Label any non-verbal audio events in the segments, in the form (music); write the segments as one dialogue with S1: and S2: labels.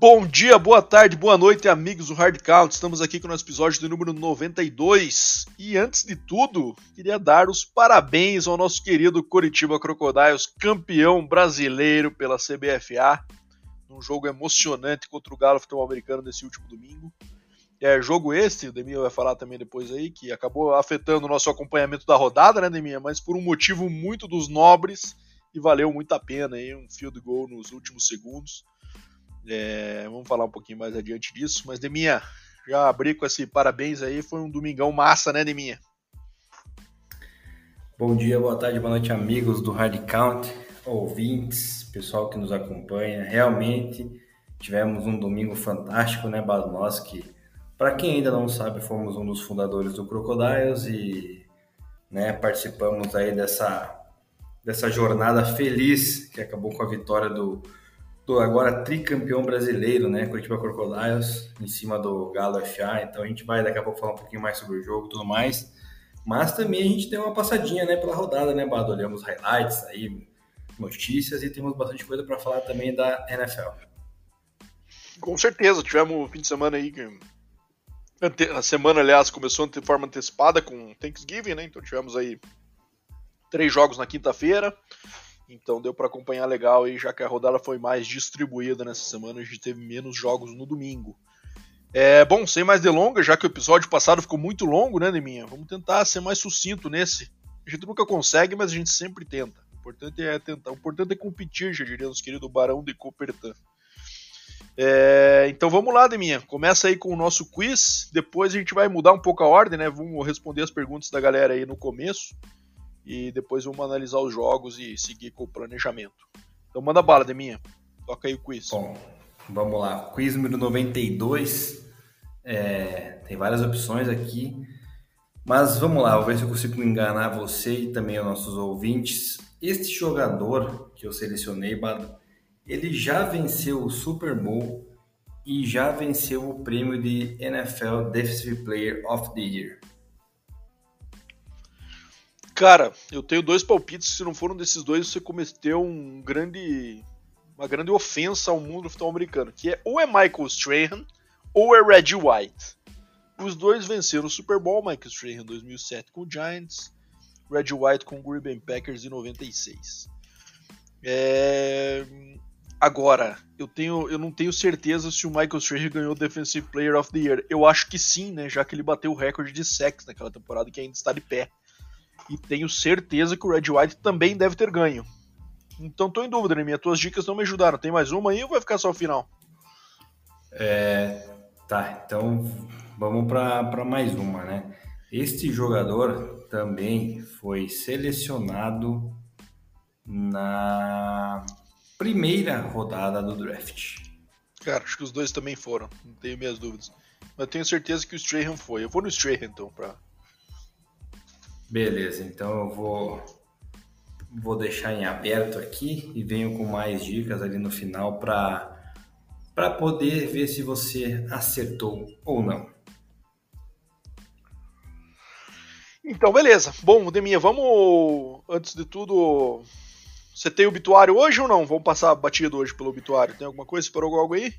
S1: Bom dia, boa tarde, boa noite, amigos do Hard Count. Estamos aqui com o nosso episódio do número 92. E antes de tudo, queria dar os parabéns ao nosso querido Coritiba Crocodiles, campeão brasileiro pela CBFA, num jogo emocionante contra o Galo Futebol Americano nesse último domingo. É jogo este, o Deminha vai falar também depois aí, que acabou afetando o nosso acompanhamento da rodada, né, Deminha? Mas por um motivo muito dos nobres e valeu muito a pena aí, um field goal nos últimos segundos. É, vamos falar um pouquinho mais adiante disso. Mas, Deminha, já abri com esse parabéns aí. Foi um domingão massa, né, Deminha?
S2: Bom dia, boa tarde, boa noite, amigos do Hard Count, ouvintes, pessoal que nos acompanha. Realmente tivemos um domingo fantástico, né, Bado? Nós que, para quem ainda não sabe, fomos um dos fundadores do Crocodiles e né, participamos aí dessa, dessa jornada feliz que acabou com a vitória do agora tricampeão brasileiro, né? Curitiba Crocodiles, em cima do Galo FA. Então a gente vai daqui a pouco falar um pouquinho mais sobre o jogo e tudo mais. Mas também a gente tem uma passadinha, né, pela rodada, né, Bado? Olhamos highlights aí, notícias e temos bastante coisa para falar também da NFL.
S1: Com certeza, tivemos um fim de semana aí que a semana, aliás, começou de forma antecipada com Thanksgiving, né? Então tivemos aí três jogos na quinta-feira. Então deu para acompanhar legal aí, já que a rodada foi mais distribuída nessa semana, a gente teve menos jogos no domingo. É, bom, sem mais delongas, já que o episódio passado ficou muito longo, né, Neminha? Vamos tentar ser mais sucinto nesse. A gente nunca consegue, mas a gente sempre tenta. O importante é tentar. O importante é competir, já diria nosso querido Barão de Copertan. É, então vamos lá, Deminha. Começa aí com o nosso quiz. Depois a gente vai mudar um pouco a ordem, né? Vamos responder as perguntas da galera aí no começo e depois vamos analisar os jogos e seguir com o planejamento. Então manda bala, Deminha. Toca aí o quiz.
S2: Bom, vamos lá. Quiz número 92. É, tem várias opções aqui. Mas vamos lá, vou ver se eu consigo enganar você e também os nossos ouvintes. Este jogador que eu selecionei, ele já venceu o Super Bowl e já venceu o prêmio de NFL Defensive Player of the Year.
S1: Cara, eu tenho dois palpites. Se não for um desses dois, você cometeu um grande, uma grande ofensa ao mundo do futebol americano, que é ou é Michael Strahan ou é Reggie White. Os dois venceram o Super Bowl, Michael Strahan em 2007 com o Giants, Reggie White com o Green Bay Packers em 96. É... Agora, eu, tenho, eu não tenho certeza se o Michael Strahan ganhou o Defensive Player of the Year. Eu acho que sim, né? Já que ele bateu o recorde de sacks naquela temporada que ainda está de pé. E tenho certeza que o Red White também deve ter ganho. Então tô em dúvida, né? Minhas tuas dicas não me ajudaram. Tem mais uma aí ou vai ficar só o final?
S2: É, tá, então vamos para mais uma, né? Este jogador também foi selecionado na primeira rodada do draft.
S1: Cara, acho que os dois também foram, não tenho minhas dúvidas. Mas tenho certeza que o Strahan foi. Eu vou no Strahan então, pra,
S2: Beleza, então eu vou, vou deixar em aberto aqui e venho com mais dicas ali no final para poder ver se você acertou ou não.
S1: Então, beleza. Bom, Deminha, vamos, antes de tudo, você tem obituário hoje ou não? Vamos passar batido hoje pelo obituário. Tem alguma coisa? Esperou algo aí?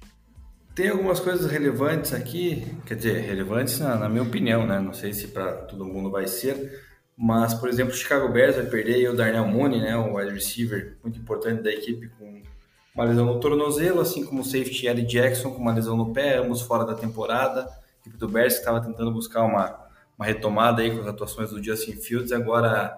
S2: Tem algumas coisas relevantes aqui, quer dizer, relevantes na, na minha opinião, né? Não sei se para todo mundo vai ser, mas, por exemplo, o Chicago Bears vai perder o Darnell Mooney, né, o wide receiver muito importante da equipe, com uma lesão no tornozelo, assim como o safety Eddie Jackson com uma lesão no pé, ambos fora da temporada. A equipe do Bears que estava tentando buscar uma, uma retomada aí com as atuações do Justin Fields, agora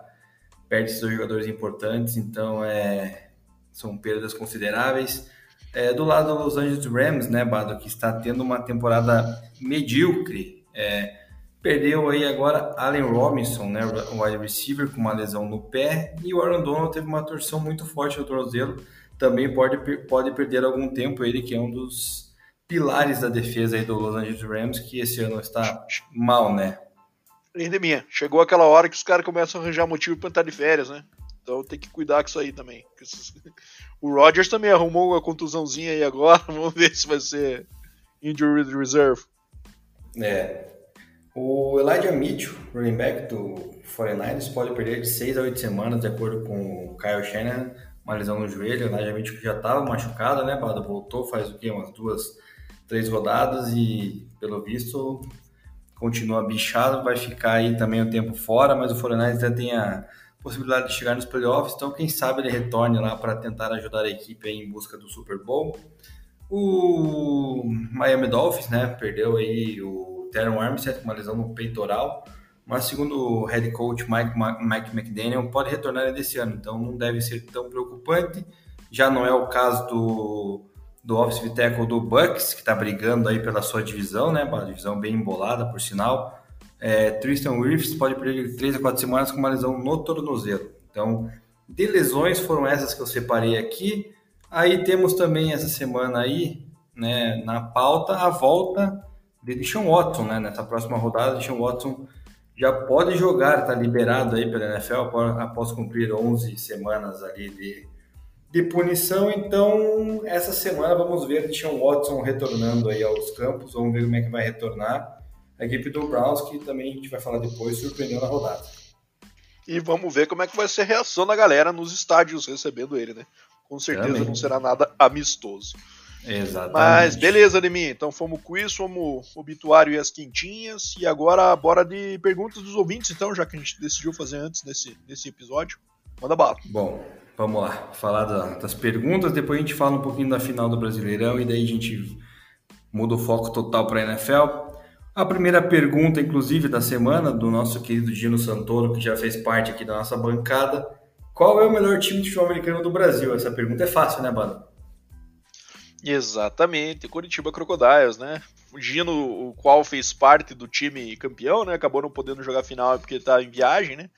S2: perde esses dois jogadores importantes, então é, são perdas consideráveis. É, do lado do Los Angeles Rams, né, Bado, que está tendo uma temporada medíocre, é, Perdeu aí agora Allen Robinson, né, o wide receiver, com uma lesão no pé. E o Aaron Donald teve uma torção muito forte no tornozelo. Também pode, pode perder algum tempo ele, que é um dos pilares da defesa aí do Los Angeles Rams, que esse ano está mal, né?
S1: minha, chegou aquela hora que os caras começam a arranjar motivo para estar de férias, né? Então tem que cuidar com isso aí também. (laughs) O Rodgers também arrumou uma contusãozinha aí agora. (laughs) Vamos ver se vai ser injury reserve.
S2: É, o Elijah Mitchell, running back do 49ers, pode perder de 6 a 8 semanas, de acordo com o Kyle Shanahan, uma lesão no joelho, né? Realmente já estava machucado, né, Bado? Voltou faz o quê? Umas duas, três rodadas e, pelo visto, continua bichado, vai ficar aí também um tempo fora, mas o Foreigners já tem a possibilidade de chegar nos playoffs, então quem sabe ele retorne lá para tentar ajudar a equipe em busca do Super Bowl. O Miami Dolphins, né, perdeu aí o Teron Armstead com uma lesão no peitoral, mas segundo o head coach Mike, Mike McDaniel, pode retornar desse ano, então não deve ser tão preocupante. Já não é o caso do, do offensive tackle do Bucks, que está brigando aí pela sua divisão, né, uma divisão bem embolada, por sinal. É, Tristan Wirfs pode perder 3 a 4 semanas com uma lesão no tornozelo. Então, de lesões foram essas que eu separei aqui. Aí temos também essa semana aí, né, na pauta, a volta de Deshaun Watson, né? Nessa próxima rodada, Deshaun Watson já pode jogar, está liberado aí pela NFL após cumprir 11 semanas ali de, de punição. Então, essa semana vamos ver Deshaun Watson retornando aí aos campos, vamos ver como é que vai retornar. A equipe do Browns, que também a gente vai falar depois, surpreendeu na rodada.
S1: E vamos ver como é que vai ser a reação da galera nos estádios recebendo ele, né? Com certeza não será nada amistoso.
S2: Exatamente.
S1: Mas beleza, Ademir. Então fomos com isso, fomos o obituário e as quentinhas. E agora bora de perguntas dos ouvintes, então, já que a gente decidiu fazer antes nesse, nesse episódio. Manda bala.
S2: Bom, vamos lá. Falar da, das perguntas, depois a gente fala um pouquinho da final do Brasileirão e daí a gente muda o foco total para a NFL. A primeira pergunta, inclusive, da semana, do nosso querido Gino Santoro, que já fez parte aqui da nossa bancada. Qual é o melhor time de futebol americano do Brasil? Essa pergunta é fácil, né, Bado?
S1: Exatamente, Curitiba Crocodiles, né? O Gino, o qual fez parte do time campeão, né? Acabou não podendo jogar final porque está em viagem, né?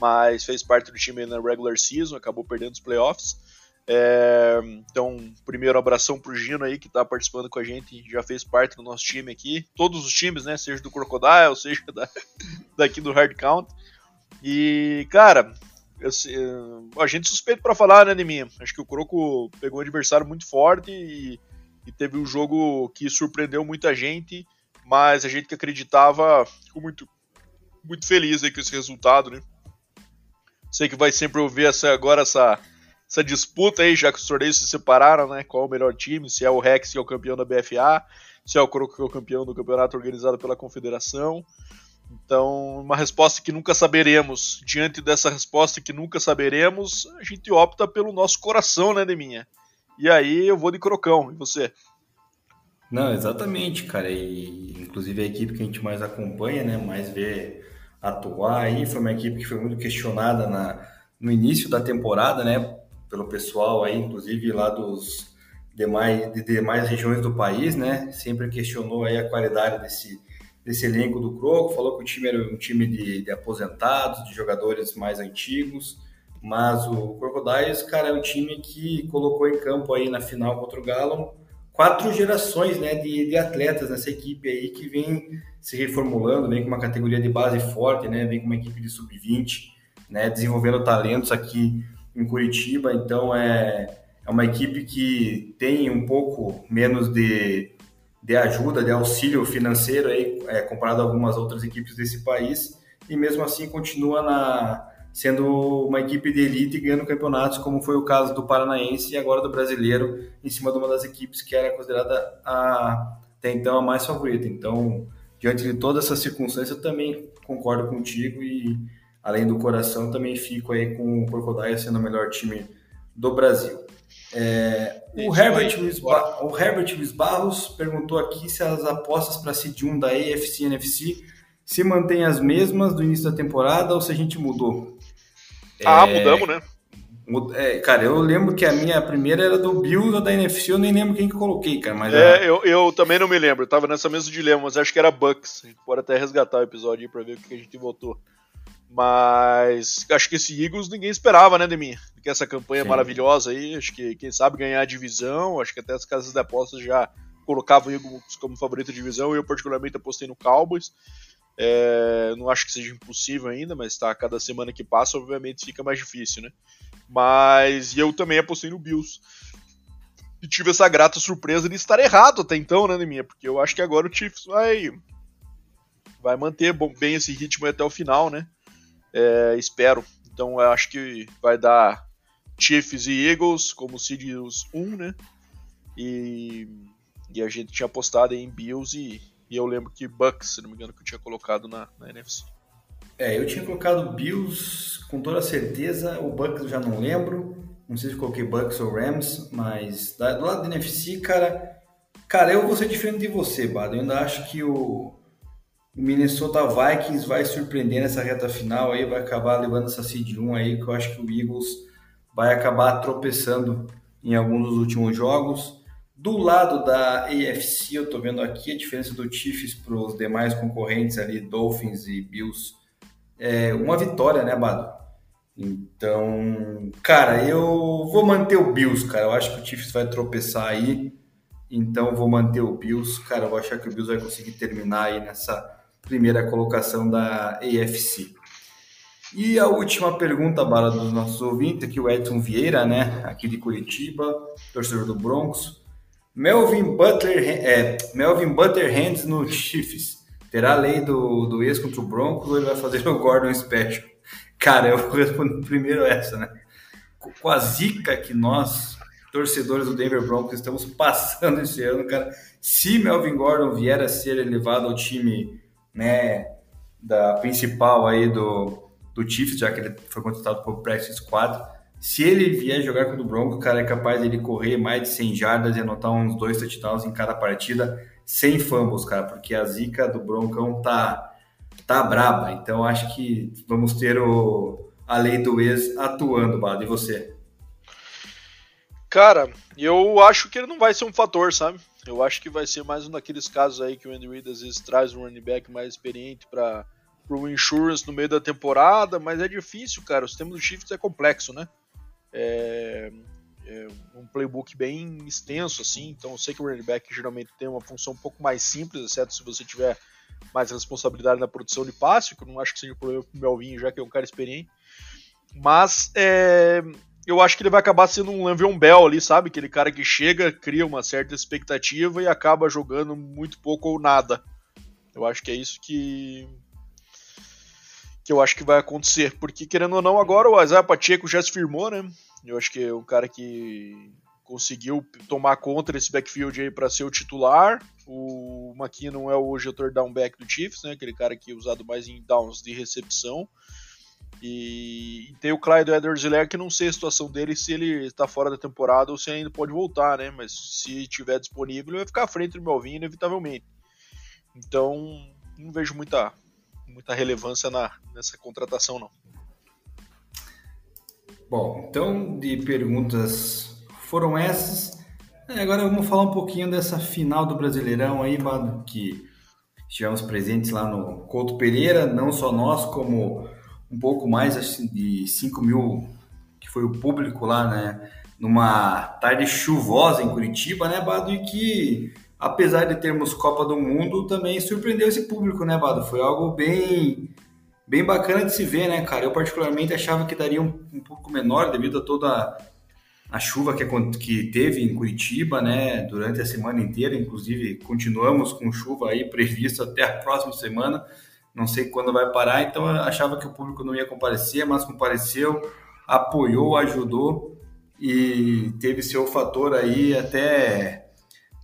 S1: Mas fez parte do time na regular season, acabou perdendo os playoffs. É, então, primeiro abração pro Gino aí que está participando com a gente, já fez parte do nosso time aqui. Todos os times, né? Seja do Crocodile, (laughs) seja da, daqui do Hard Count. E, cara, eu, a gente suspeito para falar, né, mim. Acho que o Croco pegou um adversário muito forte e, e, teve um jogo que surpreendeu muita gente, mas a gente que acreditava ficou muito, muito feliz aí com esse resultado, né? Sei que vai sempre ouvir essa, agora essa, essa disputa aí, já que os torneios se separaram, né? Qual é o melhor time, se é o Rex que é o campeão da BFA, se é o Croco que é o campeão do campeonato organizado pela Confederação. Então, uma resposta que nunca saberemos. Diante dessa resposta que nunca saberemos, a gente opta pelo nosso coração, né, Deminha? E aí eu vou de Crocão. E você?
S2: Não, exatamente, cara. E inclusive a equipe que a gente mais acompanha, né, mais vê atuar aí, foi uma equipe que foi muito questionada na, no início da temporada, né, pelo pessoal aí, inclusive lá dos demais, de demais regiões do país, né, sempre questionou aí a qualidade desse desse elenco do Croco, falou que o time era um time de, de aposentados, de jogadores mais antigos, mas o Crocodiles, cara, é um time que colocou em campo aí na final contra o Galo quatro gerações né, de, de atletas nessa equipe aí que vem se reformulando, vem com uma categoria de base forte, né, vem com uma equipe de sub-20, né, desenvolvendo talentos aqui em Curitiba, então é, é uma equipe que tem um pouco menos de de ajuda, de auxílio financeiro aí, é, comparado a algumas outras equipes desse país, e mesmo assim continua na, sendo uma equipe de elite ganhando campeonatos, como foi o caso do Paranaense e agora do Brasileiro, em cima de uma das equipes que era considerada a, até então a mais favorita. Então, diante de todas essas circunstâncias, eu também concordo contigo e, além do coração, também fico aí com o Crocodile sendo o melhor time do Brasil. É, o, Herbert Luiz o Herbert Luiz Barros perguntou aqui se as apostas para Seed 1 da AFC e NFC se mantêm as mesmas do início da temporada ou se a gente mudou.
S1: Ah, é, mudamos, né?
S2: É, cara, eu lembro que a minha primeira era do Bills, da NFC, eu nem lembro quem que coloquei, cara. Mas
S1: é, eu, eu também não me lembro, eu tava nessa mesma dilema, mas acho que era Bucks. A gente pode até resgatar o episódio aí pra ver o que a gente votou. Mas acho que esse Eagles ninguém esperava, né, de mim? Que essa campanha Sim. maravilhosa aí, acho que quem sabe ganhar a divisão, acho que até as casas de apostas já colocavam o Eagles como favorito de divisão, eu particularmente apostei no Cowboys. É, não acho que seja impossível ainda, mas tá, cada semana que passa, obviamente, fica mais difícil, né? Mas eu também apostei no Bills. E tive essa grata surpresa de estar errado até então, né, minha? Porque eu acho que agora o Chiefs vai vai manter bem esse ritmo até o final, né? É, espero. Então eu acho que vai dar Chiefs e Eagles como seeds 1, né? E, e a gente tinha apostado em Bills e, e, eu lembro que Bucks, se não me engano, que eu tinha colocado na, na NFC.
S2: É, eu tinha colocado Bills com toda certeza, o Bucks eu já não lembro. Não sei se coloquei Bucks ou Rams, mas do lado do NFC, cara, cara, eu vou ser diferente de você, Bado. Eu ainda acho que o, o Minnesota Vikings vai surpreender nessa reta final aí, vai acabar levando essa seed 1 aí, que eu acho que o Eagles vai acabar tropeçando em alguns dos últimos jogos. Do lado da AFC, eu tô vendo aqui a diferença do Chiefs para os demais concorrentes ali, Dolphins e Bills. É uma vitória, né, Bado? Então, cara, eu vou manter o Bills, cara. Eu acho que o Chiefs vai tropeçar aí. Então, vou manter o Bills. Cara, eu vou achar que o Bills vai conseguir terminar aí nessa primeira colocação da AFC. E a última pergunta, Bala, dos nossos ouvintes, aqui o Edson Vieira, né, aqui de Curitiba, torcedor do Broncos. Melvin Butler, é, Melvin Butler Hands no Chiefs. Terá a lei do, do ex contra o Broncos ou ele vai fazer o Gordon Special? Cara, eu vou responder primeiro essa, né? Com a zica que nós, torcedores do Denver Broncos, estamos (laughs) passando esse ano, cara. Se Melvin Gordon vier a ser elevado ao time, né, da principal aí do, do Chiefs, já que ele foi contratado por practice squad, se ele vier jogar contra o Broncos, cara, é capaz de ele correr mais de 100 jardas e anotar uns dois touchdowns em cada partida, sem fumbles, cara, porque a zica do Broncão tá tá braba. Então acho que vamos ter o, a lei do ex atuando, Bado. E você?
S1: Cara, eu acho que ele não vai ser um fator, sabe? Eu acho que vai ser mais um daqueles casos aí que o Andy Reid às vezes traz um running back mais experiente para o insurance no meio da temporada, mas é difícil, cara. O sistema do Chiefs é complexo, né? É, é, um playbook bem extenso, assim. Então eu sei que o running back geralmente tem uma função um pouco mais simples, exceto se você tiver mais responsabilidade na produção de passe, que eu não acho que seja um problema pro Melvin, já que é um cara experiente. Mas é, eu acho que ele vai acabar sendo um Le'Veon Bell ali, sabe? Aquele cara que chega, cria uma certa expectativa e acaba jogando muito pouco ou nada. Eu acho que é isso que que eu acho que vai acontecer, porque querendo ou não, agora o Isaiah Pacheco já se firmou, né? Eu acho que é um cara que conseguiu tomar conta desse backfield aí para ser o titular. O McKinnon é o third down back do Chiefs, né? Aquele cara que é usado mais em downs de recepção. E, tem o Clyde edwards helaire que não sei a situação dele, se ele está fora da temporada ou se ainda pode voltar, né? Mas se estiver disponível, vai ficar à frente do Melvin, inevitavelmente. Então, não vejo muita, muita relevância na, nessa contratação, não.
S2: Bom, então de perguntas foram essas. É, agora vamos falar um pouquinho dessa final do Brasileirão aí, mano, que estivemos presentes lá no Couto Pereira, não só nós, como um pouco mais de 5 mil, que foi o público lá, né? Numa tarde chuvosa em Curitiba, né, Bado? E que, apesar de termos Copa do Mundo, também surpreendeu esse público, né, Bado? Foi algo bem bem bacana de se ver, né, cara? Eu particularmente achava que daria um, um pouco menor devido a toda a chuva que, que teve em Curitiba, né, durante a semana inteira, inclusive continuamos com chuva aí previsto até a próxima semana, não sei quando vai parar, então eu achava que o público não ia comparecer, mas compareceu, apoiou, ajudou e teve seu fator aí até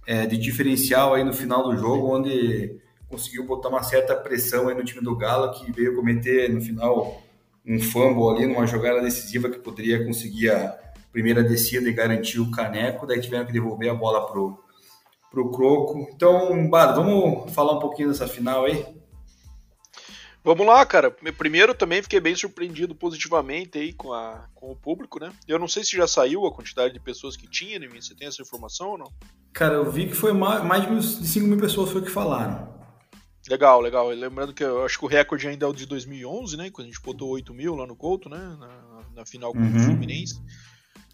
S2: é, de diferencial aí no final do jogo, onde conseguiu botar uma certa pressão aí no time do Galo, que veio cometer no final um fumble ali numa jogada decisiva que poderia conseguir a primeira descida e garantiu o caneco, daí tiveram que devolver a bola pro, pro Croco. Então, Bado, vamos falar um pouquinho dessa final aí?
S1: Vamos lá, cara. Primeiro também fiquei bem surpreendido positivamente aí com, a, com o público, né? Eu não sei se já saiu a quantidade de pessoas que tinha, né? Você tem essa informação ou não?
S2: Cara, eu vi que foi mais, mais de 5 mil pessoas foi que falaram.
S1: Legal, legal. Lembrando que eu acho que o recorde ainda é o de 2011, né? Quando a gente botou 8 mil lá no Couto, né? Na, na final com uhum. o Fluminense.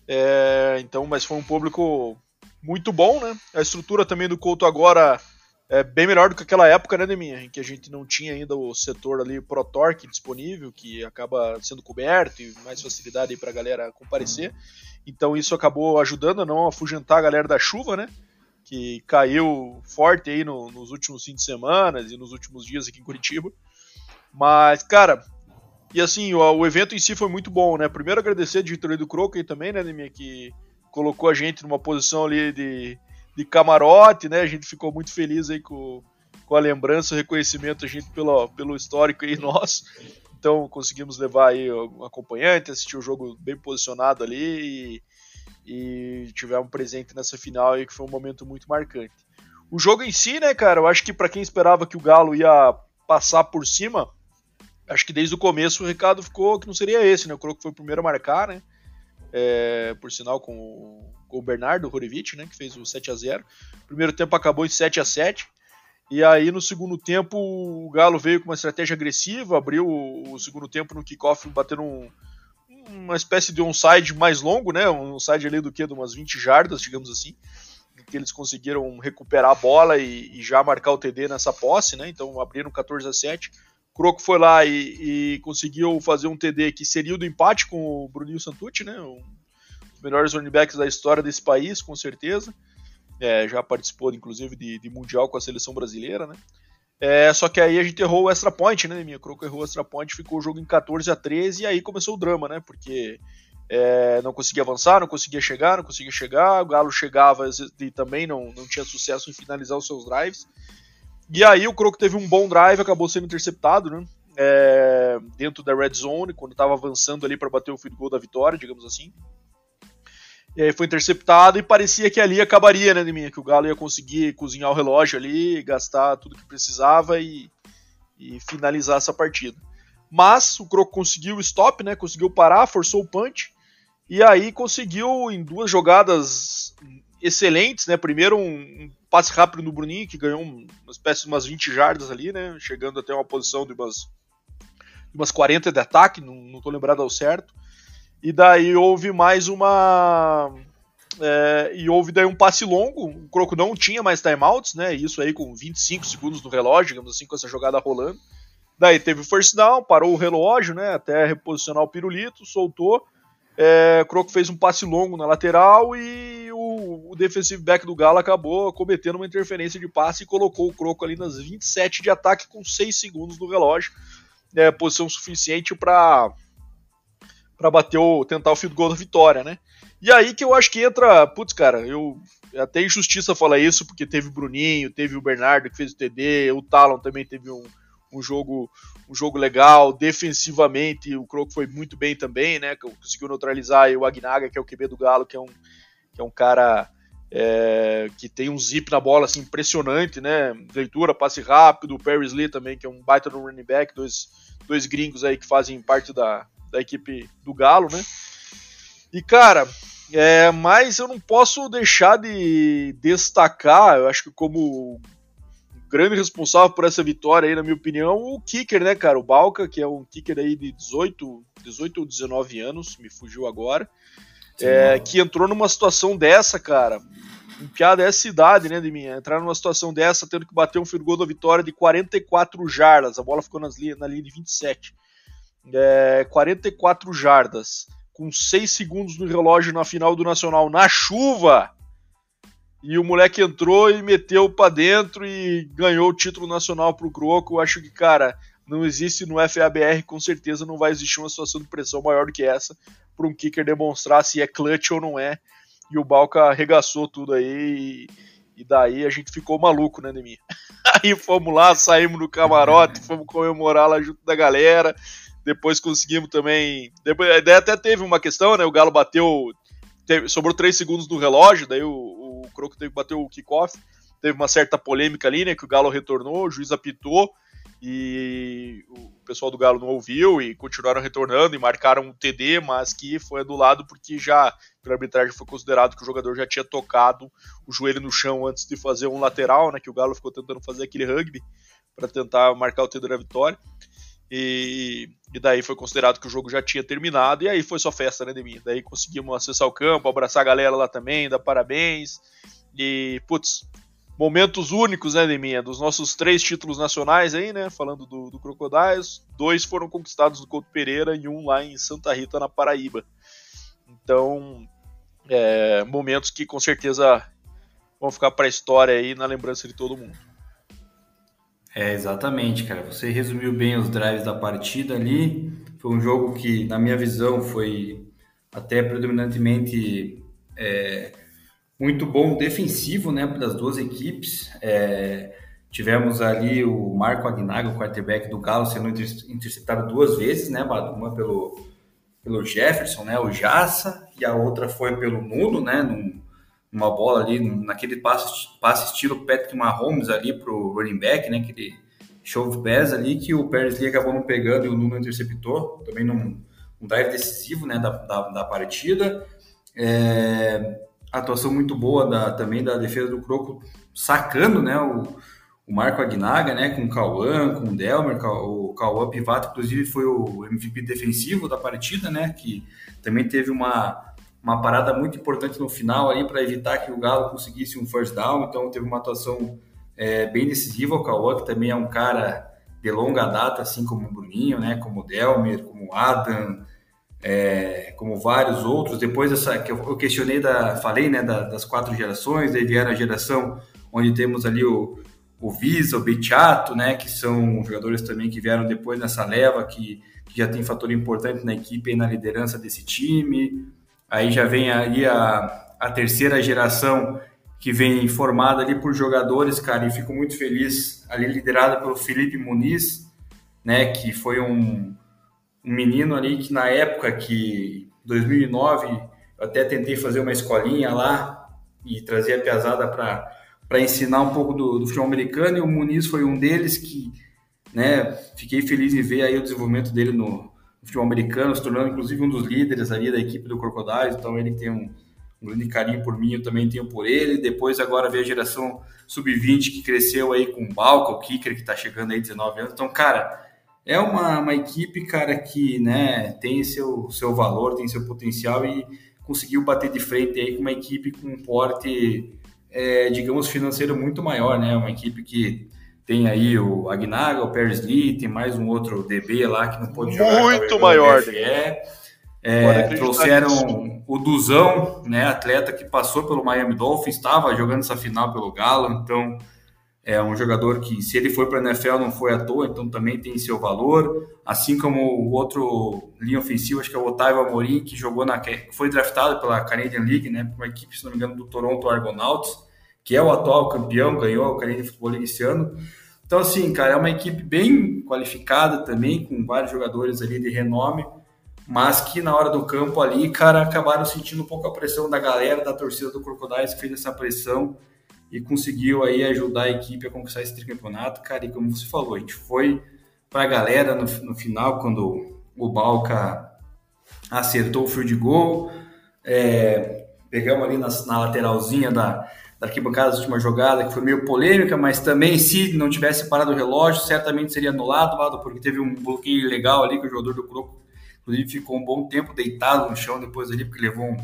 S1: É, então, mas foi um público muito bom, né? A estrutura também do Couto agora é bem melhor do que aquela época, né, Deminha? Em que a gente não tinha ainda o setor ali Pro Torque disponível, que acaba sendo coberto e mais facilidade aí pra galera comparecer. Então isso acabou ajudando a não afugentar a galera da chuva, né? Que caiu forte aí no, nos últimos fins de semana e nos últimos dias aqui em Curitiba. Mas, cara, E assim, o, o, evento em si foi muito bom, né? Primeiro agradecer a diretoria do Croco também, né, Neminha, que colocou a gente numa posição ali de, de camarote, né? A gente ficou muito feliz aí com, com a lembrança, o reconhecimento a gente pelo, pelo histórico aí (laughs) nosso. Então conseguimos levar aí um acompanhante, assistir o jogo bem posicionado ali e, e tivemos presente nessa final aí que foi um momento muito marcante. O jogo em si, né, cara, eu acho que para quem esperava que o Galo ia passar por cima, acho que desde o começo o recado ficou que não seria esse, né? O Croco foi o primeiro a marcar, né? É, por sinal com, com o Bernardo Horevich, né, que fez o 7 a 0. O primeiro tempo acabou em 7 a 7. E aí no segundo tempo o Galo veio com uma estratégia agressiva, abriu o, segundo tempo no kickoff batendo um, uma espécie de onside mais longo, né? Um onside ali do que de umas 20 jardas, digamos assim, que eles conseguiram recuperar a bola e, e, já marcar o TD nessa posse, né? Então abriram 14 a 7. Croco foi lá e, e, conseguiu fazer um TD que seria o do empate com o Bruninho Santucci, né? Um dos melhores running backs da história desse país, com certeza. É, já participou, inclusive, de, de, Mundial com a seleção brasileira, né? É, só que aí a gente errou o extra point, né, minha? Croco errou o extra point, ficou o jogo em 14 a 13 e aí começou o drama, né? Porque é, não conseguia avançar, não conseguia chegar, não conseguia chegar, o Galo chegava e também não, não tinha sucesso em finalizar os seus drives. E aí o Croco teve um bom drive, acabou sendo interceptado, né? É, dentro da red zone, quando estava avançando ali para bater o field goal da vitória, digamos assim. E aí foi interceptado e parecia que ali acabaria, né, mim, que o Galo ia conseguir cozinhar o relógio ali, gastar tudo que precisava e, e finalizar essa partida. Mas o Croco conseguiu o stop, né, conseguiu parar, forçou o punch e aí conseguiu em duas jogadas excelentes, né? Primeiro um passe rápido no Bruninho que ganhou uma espécie de umas 20 jardas ali, né, chegando até uma posição de umas de umas 40 de ataque, não, não tô lembrado ao certo. E daí houve mais uma. É, e houve daí um passe longo. O Croco não tinha mais timeouts, né? Isso aí com 25 segundos no relógio, digamos assim, com essa jogada rolando. Daí teve o first down, parou o relógio, né? Até reposicionar o pirulito, soltou. É, Croco fez um passe longo na lateral e o, o defensive back do Galo acabou cometendo uma interferência de passe e colocou o Croco ali nas 27 de ataque com 6 segundos no relógio. É, posição suficiente para para bater o tentar o field goal da vitória, né? E aí que eu acho que entra, putz, cara, eu até injustiça falar isso porque teve o Bruninho, teve o Bernardo que fez o TD, o Talon também teve um, um jogo um jogo legal, defensivamente o Croco foi muito bem também, né? Conseguiu neutralizar o Agnaga, que é o QB do Galo, que é um que é um cara é, que tem um zip na bola assim impressionante, né? Leitura, passe rápido, o Perry Lee também, que é um baita no running back, dois, dois gringos aí que fazem parte da, da equipe do Galo, né? E cara, é, mas eu não posso deixar de destacar, eu acho que como grande responsável por essa vitória aí, na minha opinião, o kicker, né, cara? O Balca, que é um kicker aí de 18, 18 ou 19 anos, me fugiu agora, é, que entrou numa situação dessa, cara. Um piada é essa idade, né, de mim? Entrar numa situação dessa, tendo que bater um field goal da vitória de 44 jardas. A bola ficou nas linha, na linha de 27 é, 44 jardas, com 6 segundos no relógio na final do Nacional, na chuva. E o moleque entrou e meteu para dentro e ganhou o título nacional pro Croco. Eu acho que, cara, não existe no FABR, com certeza não vai existir uma situação de pressão maior do que essa para um kicker demonstrar se é clutch ou não é. E o Balca arregaçou tudo aí. E, e daí a gente ficou maluco, né, Neminha? (laughs) Aí fomos lá, saímos no camarote, fomos comemorar lá junto da galera. Depois conseguimos também. Depois, até teve uma questão, né? O Galo bateu. Teve, sobrou 3 segundos no relógio, daí o, o Croco teve que bater o kickoff. Teve uma certa polêmica ali, né? Que o Galo retornou, o juiz apitou e o pessoal do Galo não ouviu e continuaram retornando e marcaram um TD, mas que foi anulado porque já, pela arbitragem, foi considerado que o jogador já tinha tocado o joelho no chão antes de fazer um lateral, né? Que o Galo ficou tentando fazer aquele rugby para tentar marcar o TD da vitória. E, e, daí foi considerado que o jogo já tinha terminado, e aí foi só festa, né, de mim. Daí conseguimos acessar o campo, abraçar a galera lá também, dar parabéns. E, putz, momentos únicos, né, Deminha? Dos nossos três títulos nacionais aí, né? Falando do, do Crocodiles, dois foram conquistados no Couto Pereira e um lá em Santa Rita, na Paraíba. Então, é, momentos que com certeza vão ficar para a história aí na lembrança de todo mundo.
S2: É, exatamente, cara. Você resumiu bem os drives da partida ali. Foi um jogo que, na minha visão, foi até predominantemente é, muito bom defensivo, né, das duas equipes. É, tivemos ali o Marco Agnaga, o quarterback do Galo, sendo interceptado duas vezes, né, uma pelo, pelo Jefferson, né, o Jassa, e a outra foi pelo Nuno, né, num, numa bola ali, naquele passe, passe estilo Patrick Mahomes ali pro running back, né, aquele show of pass ali que o Pérez Lee acabou não pegando e o Nuno interceptou, também num um drive decisivo, né, da, da, da partida. É, atuação muito boa da, também da defesa do Croco, sacando, né, o, o Marco Agnaga, né, com o Cauã, com o Delmer, o Cauã Pivato, inclusive foi o MVP defensivo da partida, né, que também teve uma, uma parada muito importante no final ali para evitar que o Galo conseguisse um first down, então teve uma atuação é, bem decisiva, o Cauã, que também é um cara de longa data, assim como o Bruninho, né, como o Delmer, como o Adam, é, como vários outros. Depois dessa que eu questionei da, falei, né, da, das quatro gerações, aí vieram a geração onde temos ali o, o Visa, o Bechato, né, que são jogadores também que vieram depois nessa leva, que, que já tem fator importante na equipe e na liderança desse time. Aí já vem aí a, a terceira geração que vem formada ali por jogadores, cara, e fico muito feliz, ali liderada pelo Felipe Muniz, né, que foi um, um menino ali que na época que 2009 eu até tentei fazer uma escolinha lá e trazer a pesada para para ensinar um pouco do, do futebol americano e o Muniz foi um deles que né fiquei feliz em ver aí o desenvolvimento dele no, no futebol americano se tornando inclusive um dos líderes ali da equipe do Crocodiles então ele tem um, um grande carinho por mim eu também tenho por ele. Depois agora veio a geração sub-20 que cresceu aí com o Balca o Kicker que está chegando aí 19 anos. Então cara é uma, uma equipe, cara, que né, tem seu, seu valor, tem seu potencial e conseguiu bater de frente aí com uma equipe com um porte, é, digamos, financeiro muito maior, né? Uma equipe que tem aí o Agnaga, o Paris Lee, tem mais um outro DB lá que não pode
S1: jogar. Muito maior.
S2: É, é, trouxeram o Duzão, né, atleta que passou pelo Miami Dolphins, estava jogando essa final pelo Galo, então é um jogador que, se ele foi para a NFL, não foi à toa, então também tem seu valor. Assim como o outro linha ofensiva, acho que é o Otávio Amorim, que jogou na, foi draftado pela Canadian League, né, uma equipe, se não me engano, do Toronto Argonauts, que é o atual campeão, ganhou o Canadian Football League esse ano. Então, assim, cara, é uma equipe bem qualificada também, com vários jogadores ali de renome, mas que na hora do campo ali, cara, acabaram sentindo um pouco a pressão da galera, da torcida do Crocodiles, que fez essa pressão e conseguiu aí ajudar a equipe a conquistar esse tricampeonato, cara, e como você falou, a gente foi para a galera no, no, final, quando o Balca acertou o fio de gol, é, pegamos ali na, na lateralzinha da, da arquibancada da última jogada, que foi meio polêmica, mas também se não tivesse parado o relógio, certamente seria anulado, porque teve um bloqueio legal ali que o jogador do Croco, inclusive, ficou um bom tempo deitado no chão depois ali, porque levou um,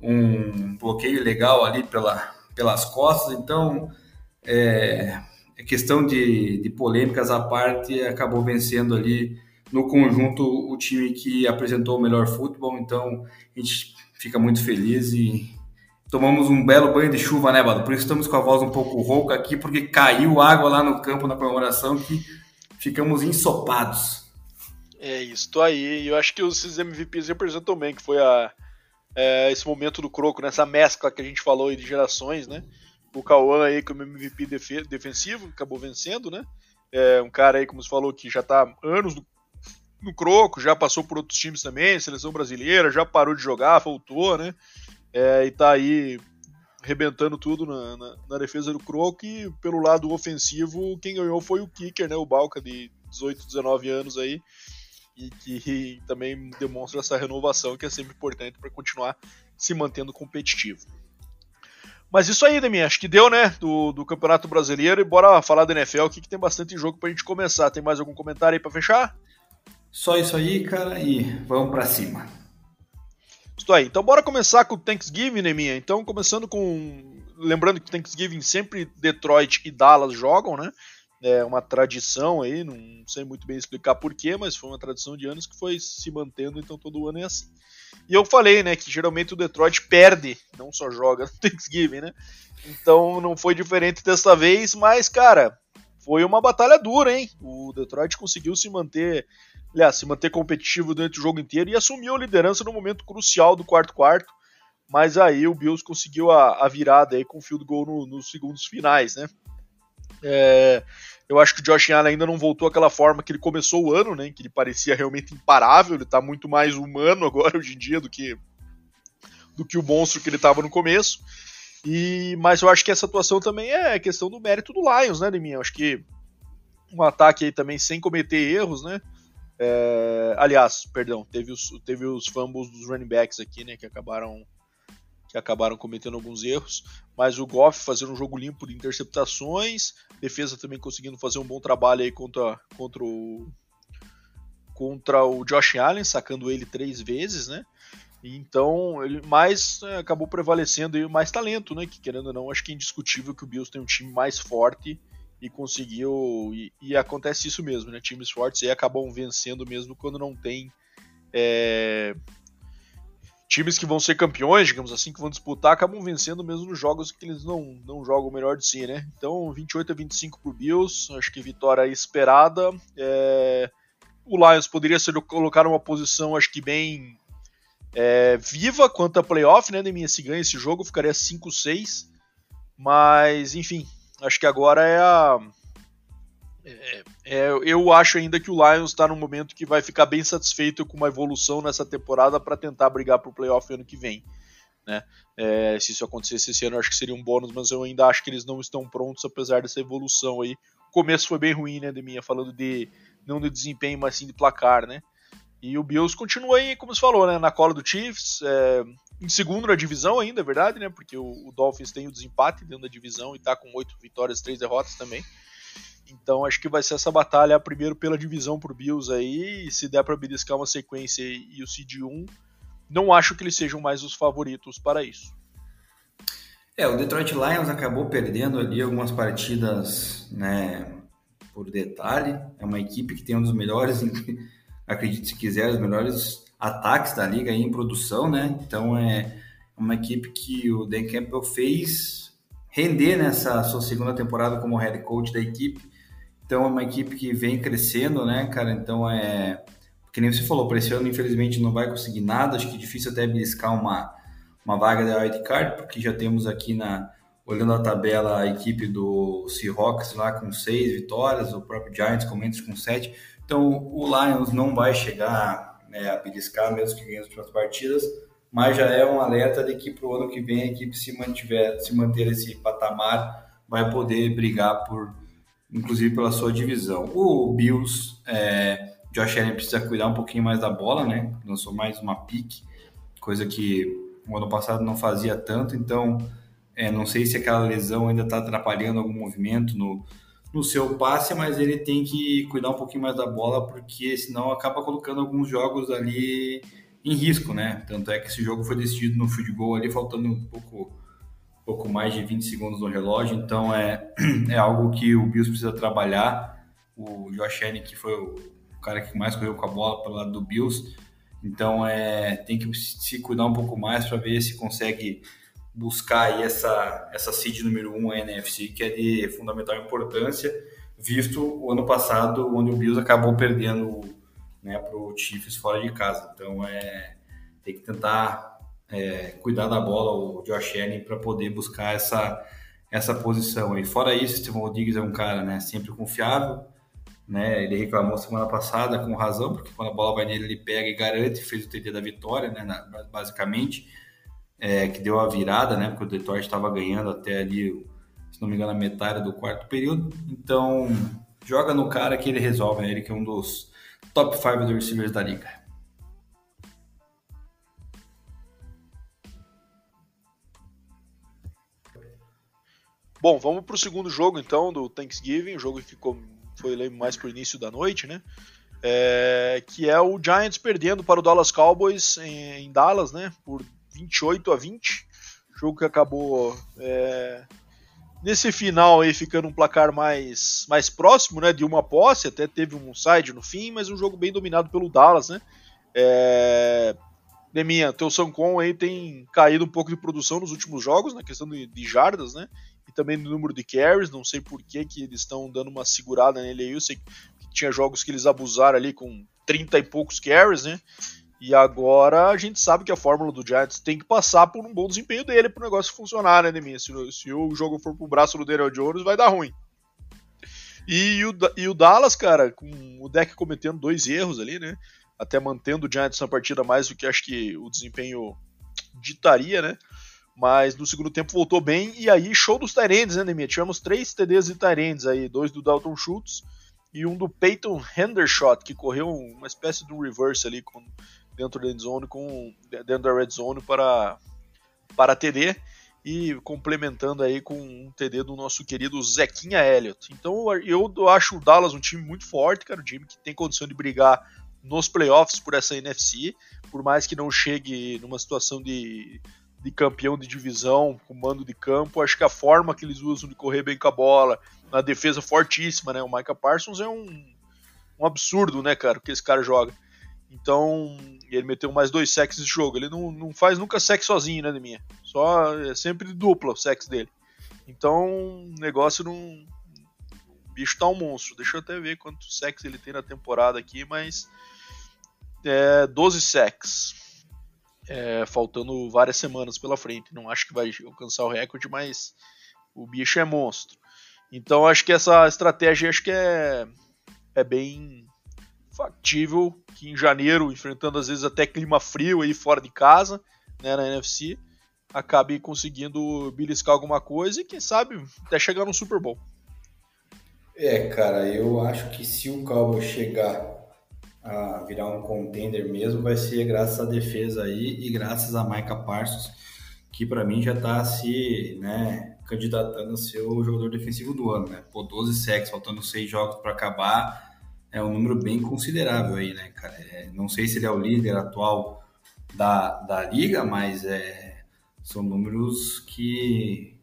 S2: um bloqueio legal ali pela, pelas costas, então é, é questão de, de polêmicas à parte, acabou vencendo ali no conjunto o time que apresentou o melhor futebol, então a gente fica muito feliz e tomamos um belo banho de chuva, né, Bado? Por isso estamos com a voz um pouco rouca aqui, porque caiu água lá no campo na comemoração que ficamos ensopados.
S1: É isso aí, eu acho que os MVPs representam bem, que foi a, é, esse momento do Croco, nessa mescla que a gente falou aí de gerações, né? O Cauã aí como MVP def defensivo, acabou vencendo, né? É um cara aí, como você falou, que já tá anos no, no Croco, já passou por outros times também, seleção brasileira, já parou de jogar, voltou, né? É, e tá aí rebentando tudo na, na, na, defesa do Croco e pelo lado ofensivo, quem ganhou foi o Kicker, né? O Balca de 18, 19 anos aí e que também demonstra essa renovação que é sempre importante para continuar se mantendo competitivo. Mas isso aí, Demi, acho que deu, né, do, do Campeonato Brasileiro e bora falar da NFL aqui que tem bastante jogo para a gente começar. Tem mais algum comentário aí para fechar?
S2: Só isso aí, cara, e vamos para cima.
S1: Isso aí. Então bora começar com o Thanksgiving, Neminha. Então começando com lembrando que Thanksgiving sempre Detroit e Dallas jogam, né? é uma tradição aí, não sei muito bem explicar porquê, mas foi uma tradição de anos que foi se mantendo, então todo ano é assim. E eu falei, né, que geralmente o Detroit perde, não só joga no (laughs) Thanksgiving, né? Então não foi diferente dessa vez, mas cara, foi uma batalha dura, hein? O Detroit conseguiu se manter aliás, se manter competitivo durante o jogo inteiro e assumiu a liderança no momento crucial do quarto quarto. Mas aí o Bills conseguiu a, a virada aí com o field goal no, nos segundos finais, né? É, eu acho que o Josh Allen ainda não voltou àquela forma que ele começou o ano, né? Que ele parecia realmente imparável. Ele tá muito mais humano (laughs) agora hoje em dia do que do que o monstro que ele estava no começo. E mas eu acho que essa atuação também é questão do mérito do Lions, né, Deminha? Eu acho que um ataque aí também sem cometer erros, né? É, aliás, perdão, teve os, teve os fumbles dos running backs aqui, né? Que acabaram que acabaram cometendo alguns erros, mas o Goff fazendo um jogo limpo de interceptações, defesa também conseguindo fazer um bom trabalho aí contra, contra o contra o Josh Allen, sacando ele três vezes, né? Então, ele mais é, acabou prevalecendo aí mais talento, né? Que querendo ou não, acho que é indiscutível que o Bills tem um time mais forte e conseguiu. E, e acontece isso mesmo, né? Times fortes aí acabam vencendo mesmo quando não tem. É, times que vão ser campeões, digamos assim, que vão disputar, acabam vencendo mesmo nos jogos que eles não, não jogam o melhor de si, né? Então, 28 a 25 pro Bills, acho que vitória esperada. É, o Lions poderia ser colocar numa posição, acho que bem é, viva quanto a playoff, né, Neminha? Se ganha esse jogo, ficaria 5-6. Mas, enfim, acho que agora é a. É, é, eu acho ainda que o Lions está num momento que vai ficar bem satisfeito com uma evolução nessa temporada para tentar brigar para o playoff ano que vem. Né? É, se isso acontecesse esse ano, acho que seria um bônus, mas eu ainda acho que eles não estão prontos, apesar dessa evolução aí. O começo foi bem ruim, né, Deminha? Falando de não de desempenho, mas sim de placar, né? E o Bills continua aí, como você falou, né, na cola do Chiefs, é, em segundo na divisão ainda, é verdade, né? Porque o, o, Dolphins tem o desempate dentro da divisão e tá com oito vitórias, três derrotas também. Então acho que vai ser essa batalha primeiro pela divisão pro Bills aí, e se der para beliscar uma sequência e o cd 1, não acho que eles sejam mais os favoritos para isso.
S2: É, o Detroit Lions acabou perdendo ali algumas partidas, né, por detalhe. É uma equipe que tem um dos melhores (laughs) acredite se quiser, os melhores ataques da liga em produção, né? Então é uma equipe que o Dan Campbell fez render nessa sua segunda temporada como head coach da equipe. Então é uma equipe que vem crescendo, né, cara? Então é que nem você falou, para esse ano infelizmente não vai conseguir nada, acho que é difícil até beliscar uma, uma vaga da Wild Card, porque já temos aqui na olhando a tabela a equipe do Seahawks lá com seis vitórias, o próprio Giants com menos com sete. Então, o Lions não vai chegar né, a beliscar, mesmo que ganhe as próximas partidas, mas já é um alerta de que para o ano que vem a equipe se mantiver, se manter esse patamar, vai poder brigar por, inclusive pela sua divisão. O Bills, é, Josh Allen precisa cuidar um pouquinho mais da bola, né? Lançou mais uma pique, coisa que o ano passado não fazia tanto, então é, não sei se aquela lesão ainda está atrapalhando algum movimento no, no seu passe, mas ele tem que cuidar um pouquinho mais da bola, porque senão acaba colocando alguns jogos ali em risco, né? Tanto é que esse jogo foi decidido no field goal ali, faltando um pouco, pouco mais de 20 segundos no relógio, então é, (clears throat) é algo que o Bills precisa trabalhar. O Josh Allen, que foi o cara que mais correu com a bola pelo lado do Bills, então é, tem que se cuidar um pouco mais para ver se consegue buscar aí essa, essa seed número 1, um, a NFC, que é de fundamental importância, visto o ano passado, onde o Bills acabou perdendo né, para o Chiefs fora de casa. Então, é, tem que tentar é, cuidar da bola, o Josh Allen, para poder buscar essa, essa posição. E fora isso, Steven Rodrigues é um cara né, sempre confiável, né? Ele reclamou semana passada com razão, porque quando a bola vai nele, ele pega e garante, fez o TD da vitória, né? basicamente é, que deu a virada, né? Porque o Detroit estava ganhando até ali, se não me engano, a metade do quarto período. Então, joga no cara que ele resolve, né? Ele que é um dos top 5 receivers da liga.
S1: Bom, vamos para o segundo jogo então do Thanksgiving, o jogo que ficou, foi mais para o início da noite, né? É, que é o Giants perdendo para o Dallas Cowboys em, em Dallas, né? Por 28 a 20. Jogo que acabou é, nesse final aí ficando um placar mais, mais próximo, né, de uma posse, até teve um side no fim, mas um jogo bem dominado pelo Dallas, né? É, Deminha, teu Sancon aí tem caído um pouco de produção nos últimos jogos, na questão de, de jardas, né? E também no número de carries, não sei por que, que eles estão dando uma segurada nele aí, eu sei que tinha jogos que eles abusaram ali com 30 e poucos carries, né? E agora a gente sabe que a fórmula do Giants tem que passar por um bom desempenho dele para o negócio funcionar, né, Deminha? Se, se, o jogo for pro braço do Daniel Jones, vai dar ruim. E o, e o Dallas, cara, com o deck cometendo dois erros ali, né? Até mantendo o Giants na partida mais do que acho que o desempenho ditaria, né? Mas no segundo tempo voltou bem e aí show dos Tyrands, né, Deminha? Tivemos três TDs de Tyrands aí, dois do Dalton Schultz e um do Peyton Hendershot, que correu uma espécie de um reverse ali com dentro da zone com dentro da red zone para para TD e complementando aí com um TD do nosso querido Zequinha Elliott. Então eu acho o Dallas um time muito forte, cara, um time que tem condição de brigar nos playoffs por essa NFC, por mais que não chegue numa situação de, de campeão de divisão com mando de campo, acho que a forma que eles usam de correr bem com a bola, na defesa fortíssima, né? O Micah Parsons é um, um absurdo, né, cara, o que esse cara joga. Então, ele meteu mais dois sacks nesse jogo. Ele não, não faz nunca sexo sozinho, né, de minha. Só é sempre dupla o sexo dele. Então, o negócio não. O bicho tá um monstro. Deixa eu até ver quantos sacks ele tem na temporada aqui, mas. É, 12 sacks. É, faltando várias semanas pela frente. Não acho que vai alcançar o recorde, mas o bicho é monstro. Então acho que essa estratégia acho que é, é bem factível que em janeiro, enfrentando às vezes até clima frio aí fora de casa, né, na NFC, acabe conseguindo beliscar alguma coisa e quem sabe até chegar no Super Bowl.
S2: É, cara, eu acho que se o Cowboys chegar a virar um contender mesmo, vai ser graças à defesa aí e graças a Micah Parsons, que para mim já está se, né, candidatando a ser o jogador defensivo do ano, né? Pô, 12 sacks, faltando 6 jogos para acabar, é um número bem considerável aí, né, cara? É, não sei se ele é o líder atual da, da liga, mas é, são números que,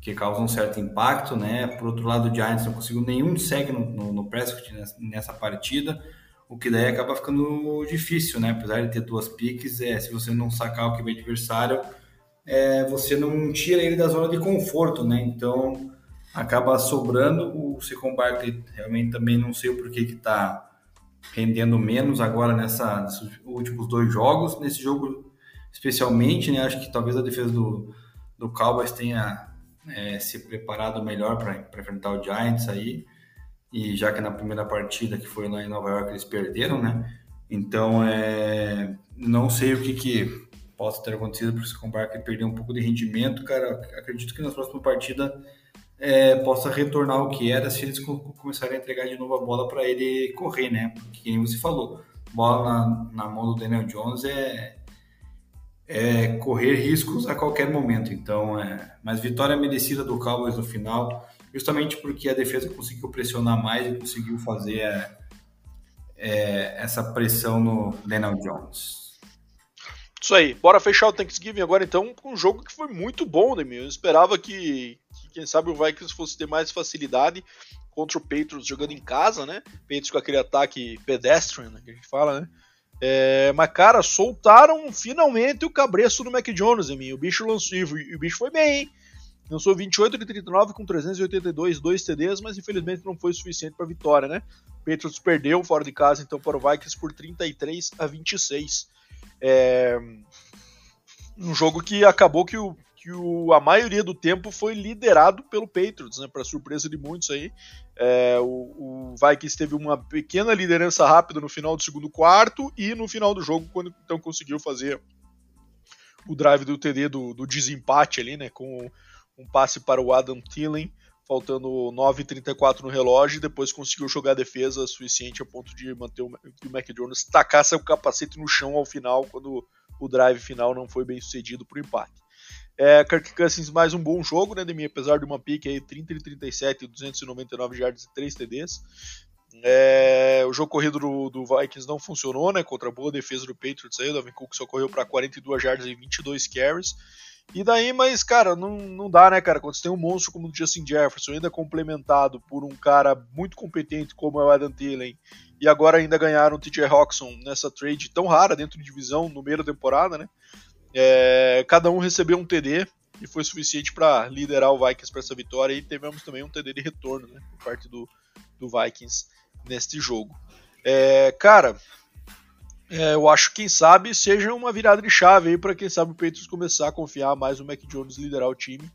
S2: que causam um certo impacto, né? Por outro lado, o Giants não conseguiu nenhum sec no, no, no Prescott nessa, nessa, partida, o que daí acaba ficando difícil, né? Apesar de ter duas piques, é, se você não sacar o que vem adversário, é, você não tira ele da zona de conforto, né? Então acaba sobrando. O Secon Barkley realmente também não sei o porquê que está rendendo menos agora nessa, nesses últimos dois jogos. Nesse jogo, especialmente, né, acho que talvez a defesa do, do Cowboys tenha é, se preparado melhor para enfrentar o Giants aí. E já que na primeira partida que foi lá em Nova York eles perderam, né? Então, é, não sei o que, que possa ter acontecido para o Secon Barkley perder um pouco de rendimento, cara. Acredito que na próxima partida é, possa retornar ao que era se eles começarem a entregar de novo a bola para ele correr, né? Porque, como você falou, bola na, na, mão do Daniel Jones é, é correr riscos a qualquer momento. Então, é, mas vitória merecida do Cowboys no final, justamente porque a defesa conseguiu pressionar mais e conseguiu fazer é, é essa pressão no Daniel Jones.
S1: Isso aí, bora fechar o Thanksgiving agora então com um jogo que foi muito bom, Demi. Eu esperava que, quem sabe o Vikings fosse ter mais facilidade contra o Patriots jogando em casa, né? Patriots com aquele ataque pedestrian, né, que a gente fala, né? É, mas, cara, soltaram finalmente o cabreço do Mac Jones em mim. O bicho lançou, e o bicho foi bem, hein? Lançou 28 de 39 com 382, 2 TDs, mas infelizmente não foi suficiente para vitória, né? Patriots perdeu fora de casa, então, para o Vikings por 33 a 26. É... Um jogo que acabou que o que o, a maioria do tempo foi liderado pelo Patriots, né, para surpresa de muitos aí. É, o, o, Vikings teve uma pequena liderança rápida no final do segundo quarto e no final do jogo, quando então conseguiu fazer o drive do TD do, do desempate ali, né, com um passe para o Adam Thielen, faltando 9,34 no relógio, e depois conseguiu jogar a defesa suficiente a ponto de manter o, que o Mac Jones tacasse o capacete no chão ao final, quando o drive final não foi bem sucedido para o empate. É, Kirk Cousins mais um bom jogo, né, Demi? Apesar de uma pique aí 30 e 37, 299 yards e 3 TDs. É, o jogo corrido do, do, Vikings não funcionou, né? Contra a boa defesa do Patriots aí. O Dalvin Cook só correu para 42 yards e 22 carries. E daí, mas, cara, não, não dá, né, cara? Quando você tem um monstro como o Justin Jefferson, ainda complementado por um cara muito competente como é o Adam Thielen, e agora ainda ganharam o TJ Hawkinson nessa trade tão rara dentro de divisão no meio da temporada, né? É, cada um recebeu um TD e foi suficiente para liderar o Vikings para essa vitória. E tivemos também um TD de retorno né, por parte do, do Vikings neste jogo. É, cara, é, eu acho que quem sabe seja uma virada de chave para quem sabe o Patriots começar a confiar mais no Mac Jones liderar o time.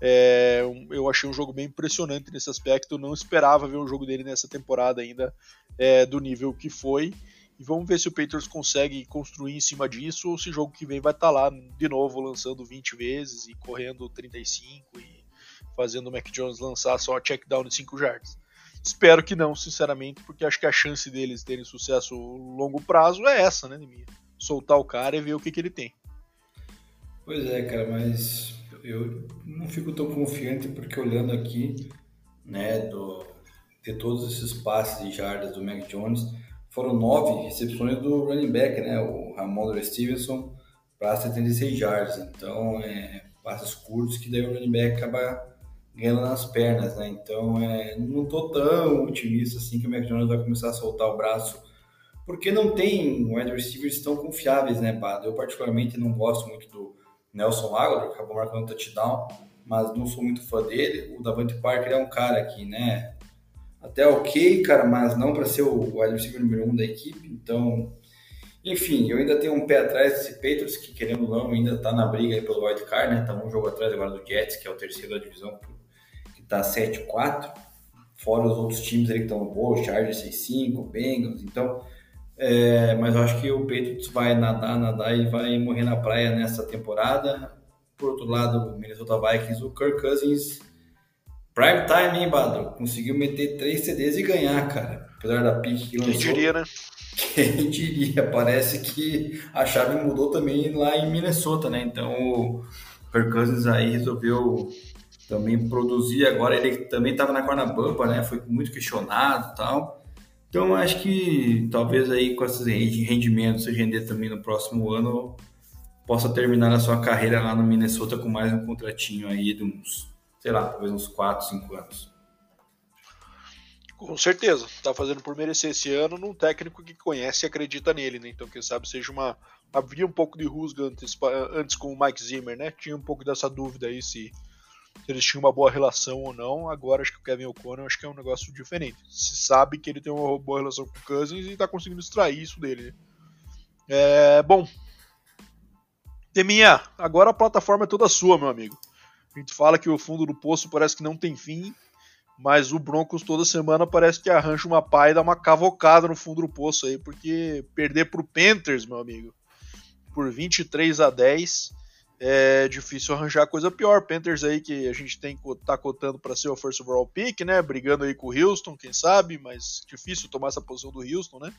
S1: É, eu achei um jogo bem impressionante nesse aspecto. Eu não esperava ver um jogo dele nessa temporada ainda é, do nível que foi. E vamos ver se o Patriots consegue construir em cima disso ou se o jogo que vem vai estar tá lá de novo lançando 20 vezes e correndo 35 e fazendo o Mac Jones lançar só check down de 5 jardas. Espero que não, sinceramente, porque acho que a chance deles terem sucesso longo prazo é essa, né, Nemir? Soltar o cara e ver o que, que ele tem.
S2: Pois é, cara, mas eu não fico tão confiante porque olhando aqui, né, do, de todos esses passes e jardas do Mac Jones, foram nove recepções do running back, né, o Ramon Stevenson, para 76 jardas. Então, é, passes curtos que daí o running back acaba ganhando nas pernas, né? Então, é, não tô tão otimista assim que o McDonald's vai começar a soltar o braço, porque não tem wide receivers tão confiáveis, né, Bado? Eu particularmente não gosto muito do Nelson Aguilar, acabou marcando um touchdown, mas não sou muito fã dele. O Davante Parker é um cara que, né, até ok, cara, mas não para ser o wide receiver número um da equipe, então... Enfim, eu ainda tenho um pé atrás desse Patriots, que querendo ou não, ainda tá na briga aí pelo wild card, né? Tá um jogo atrás agora do Jets, que é o terceiro da divisão tá 7-4, fora os outros times ali que estão boa, Chargers 6-5, Bengals, então, é, mas eu acho que o Patriots vai nadar, nadar e vai morrer na praia nessa temporada. Por outro lado, o Minnesota Vikings, o Kirk Cousins, prime time, hein, Badro? Conseguiu meter 3 CDs e ganhar, cara. Apesar da pique que
S1: lançou. Quem diria, né?
S2: Quem (laughs) diria? Parece que a chave mudou também lá em Minnesota, né? Então o Kirk Cousins aí resolveu também produzir agora, ele também estava na corna bamba, né? Foi muito questionado e tal. Então acho que talvez aí com esses rendimentos, se render também no próximo ano, possa terminar a sua carreira lá no Minnesota com mais um contratinho aí de uns, sei lá, talvez uns 4, 5 anos.
S1: Com certeza, tá fazendo por merecer esse ano num técnico que conhece e acredita nele, né? Então, quem sabe seja uma. Havia um pouco de rusga antes, antes com o Mike Zimmer, né? Tinha um pouco dessa dúvida aí se se eles tinham uma boa relação ou não. Agora acho que o Kevin O'Connor acho que é um negócio diferente. Se sabe que ele tem uma boa relação com o Cousins e está conseguindo extrair isso dele. Né? É, bom, Teminha, agora a plataforma é toda sua, meu amigo. A gente fala que o fundo do poço parece que não tem fim, mas o Broncos toda semana parece que arranja uma pá e dá uma cavocada no fundo do poço aí, porque perder pro Panthers, meu amigo, por 23 a 10 é difícil arranjar coisa pior. Panthers aí que a gente tem tá cotando para ser o first overall pick, né? Brigando aí com o Houston, quem sabe, mas difícil tomar essa posição do Houston, né?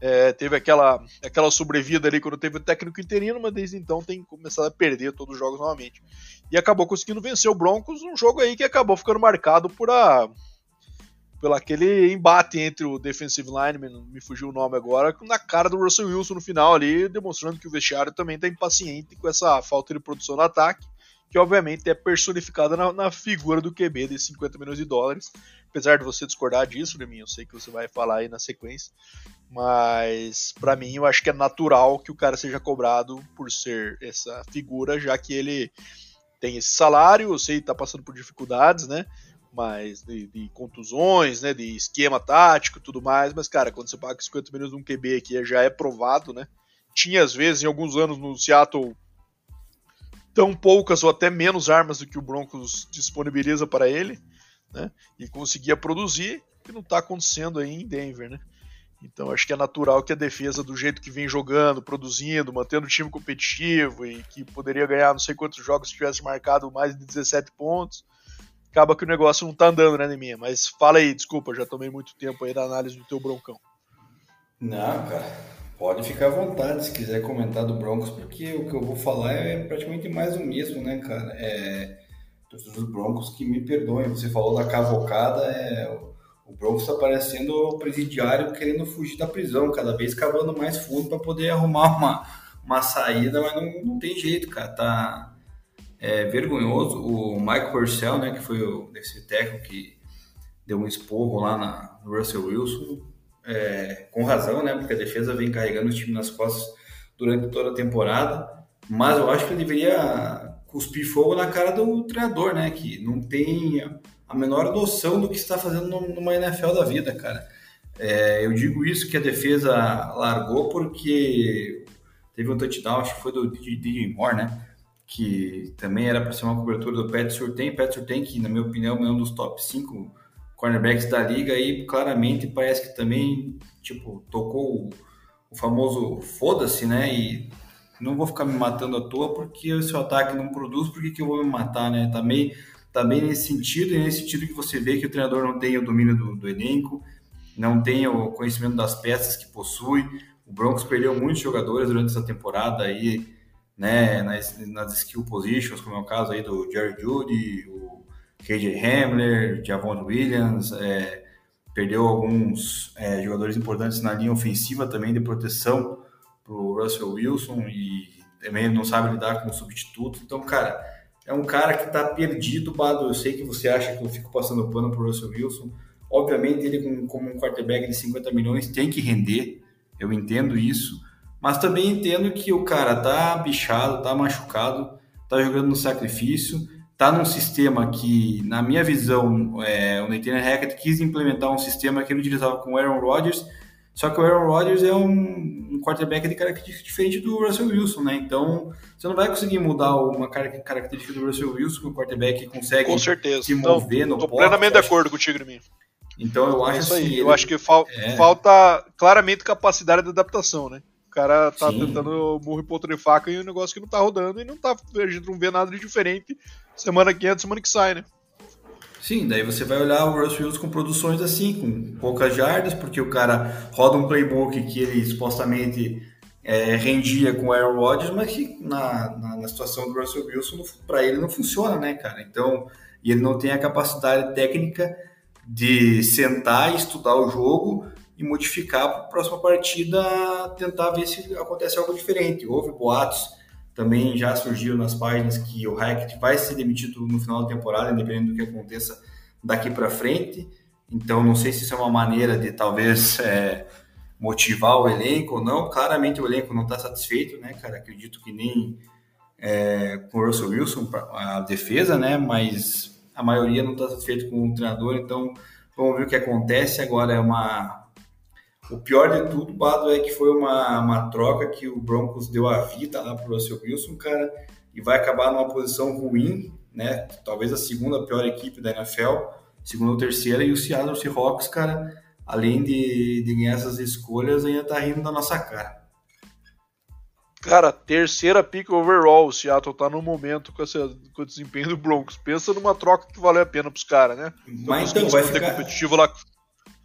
S1: É, teve aquela, aquela sobrevida ali quando teve o técnico interino, mas desde então tem começado a perder todos os jogos novamente. E acabou conseguindo vencer o Broncos, um jogo aí que acabou ficando marcado por a aquele embate entre o defensive lineman, me fugiu o nome agora, na cara do Russell Wilson no final ali, demonstrando que o vestiário também está impaciente com essa falta de produção no ataque, que obviamente é personificada na, na, figura do QB de 50 milhões de dólares. Apesar de você discordar disso, mim, eu sei que você vai falar aí na sequência, mas para mim eu acho que é natural que o cara seja cobrado por ser essa figura, já que ele tem esse salário, eu sei que tá passando por dificuldades, né? mais de, de, contusões, né, de esquema tático tudo mais, mas, cara, quando você paga 50 milhões num QB que já é provado, né, tinha às vezes, em alguns anos no Seattle, tão poucas ou até menos armas do que o Broncos disponibiliza para ele, né, e conseguia produzir, que não está acontecendo aí em Denver, né. Então acho que é natural que a defesa, do jeito que vem jogando, produzindo, mantendo o time competitivo e que poderia ganhar não sei quantos jogos se tivesse marcado mais de 17 pontos, acaba que o negócio não tá andando, né, Neminha? Mas fala aí, desculpa, já tomei muito tempo aí da análise do teu broncão.
S2: Não, cara. Pode ficar à vontade se quiser comentar do Broncos, porque o que eu vou falar é praticamente mais o mesmo, né, cara? É, dos Broncos que me perdoem. Você falou da cavocada, é, o Broncos está parecendo o presidiário querendo fugir da prisão, cada vez cavando mais fundo para poder arrumar uma, uma saída, mas não, não tem jeito, cara. Tá, é, vergonhoso. O Mike Purcell, né, que foi o, esse técnico que deu um esporro lá na Russell Wilson, é, com razão, né, porque a defesa vem carregando o time nas costas durante toda a temporada, mas eu acho que ele deveria cuspir fogo na cara do treinador, né, que não tem a menor noção do que está fazendo numa NFL da vida, cara. É, eu digo isso que a defesa largou porque teve um touchdown, acho que foi do DJ Moore, né? Que também era para ser uma cobertura do Pat Surtain. Pat Surtain, que na minha opinião é um dos top 5 cornerbacks da liga, e claramente parece que também, tipo, tocou o, famoso foda-se, né? E não vou ficar me matando à toa porque o ataque não produz, por que, eu vou me matar, né? Também, também nesse sentido, e nesse sentido que você vê que o treinador não tem o domínio do, do elenco, não tem o conhecimento das peças que possui. O Broncos perdeu muitos jogadores durante essa temporada aí, né, nas, nas skill positions, como é o caso aí do Jerry Judy, o KJ Hamler, Javon Williams, é, perdeu alguns é, jogadores importantes na linha ofensiva também de proteção para o Russell Wilson e também não sabe lidar com o substituto. Então, cara, é um cara que está perdido, Bado. Eu sei que você acha que eu fico passando pano para o Russell Wilson, Obviamente, ele, como um quarterback de 50 milhões, tem que render, eu entendo isso, mas também entendo que o cara tá bichado, tá machucado, tá jogando no sacrifício, tá num sistema que, na minha visão, é, o Nathan Hackett quis implementar um sistema que ele utilizava com o Aaron Rodgers, só que o Aaron Rodgers é um, um quarterback de característica diferente do Russell Wilson, né? Então, você não vai conseguir mudar uma característica do Russell Wilson, que o quarterback consegue
S1: Com certeza.
S2: se mover
S1: então,
S2: no
S1: Tô plenamente de acordo contigo, mim.
S2: Então eu acho é
S1: isso
S2: aí.
S1: Assim, eu acho que fal é. falta claramente capacidade de adaptação, né? O cara tá Sim. tentando murro e faca e o um negócio que não tá rodando e não tá. A gente não vê nada de diferente semana que entra, semana que sai, né?
S2: Sim, daí você vai olhar o Russell Wilson com produções assim, com poucas jardas, porque o cara roda um playbook que ele supostamente é, rendia com o Aaron Rodgers, mas que na, na, na situação do Russell Wilson, para ele não funciona, né, cara? Então, e ele não tem a capacidade técnica de sentar, estudar o jogo e modificar para a próxima partida, tentar ver se acontece algo diferente. Houve boatos, também já surgiu nas páginas que o Hackett vai ser demitido no final da temporada, independente do que aconteça daqui para frente. Então, não sei se isso é uma maneira de talvez é, motivar o elenco ou não. Claramente o elenco não está satisfeito, né, cara? Acredito que nem é, com o Russell Wilson, a defesa, né? Mas a maioria não está satisfeito com o treinador, então vamos ver o que acontece. Agora é uma. O pior de tudo, Bado, é que foi uma, uma troca que o Broncos deu a vida lá para o Russell Wilson, cara, e vai acabar numa posição ruim, né? Talvez a segunda pior equipe da NFL, segunda ou terceira, e o Seattle Seahawks, cara, além de, de ganhar essas escolhas, ainda tá rindo da nossa cara.
S1: Cara, terceira pick overall, o Seattle tá no momento com, essa, com o desempenho do Broncos. Pensa numa troca que valeu a pena pros caras, né?
S2: Mas então vai ficar...
S1: competitivo lá.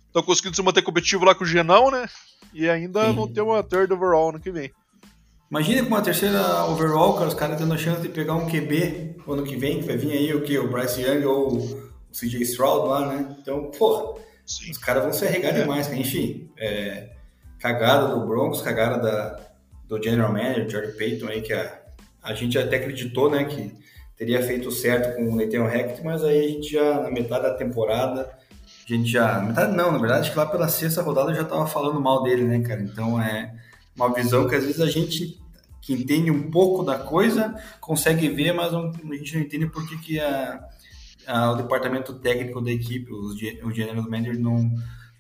S1: Estão conseguindo se manter competitivo lá com o Genão, né? E ainda Sim. vão ter uma third overall ano que vem.
S2: Imagina com uma terceira overall, cara, os caras tendo a chance de pegar um QB ano que vem, que vai vir aí o que? O Bryce Young ou o CJ Stroud lá, né? Então, porra, Sim. os caras vão se arregar é. demais, cara. Enfim, é, cagada do Broncos, cagada da, do general manager, George Payton, aí, que a, a gente até acreditou né, que teria feito certo com o Nathan Hackett, mas aí a gente já, na metade da temporada, a gente já. Metade não, na verdade, acho que lá pela sexta rodada eu já estava falando mal dele, né, cara? Então é uma visão que às vezes a gente que entende um pouco da coisa consegue ver, mas não, a gente não entende por que, que a, a, o departamento técnico da equipe, os, o general manager, não,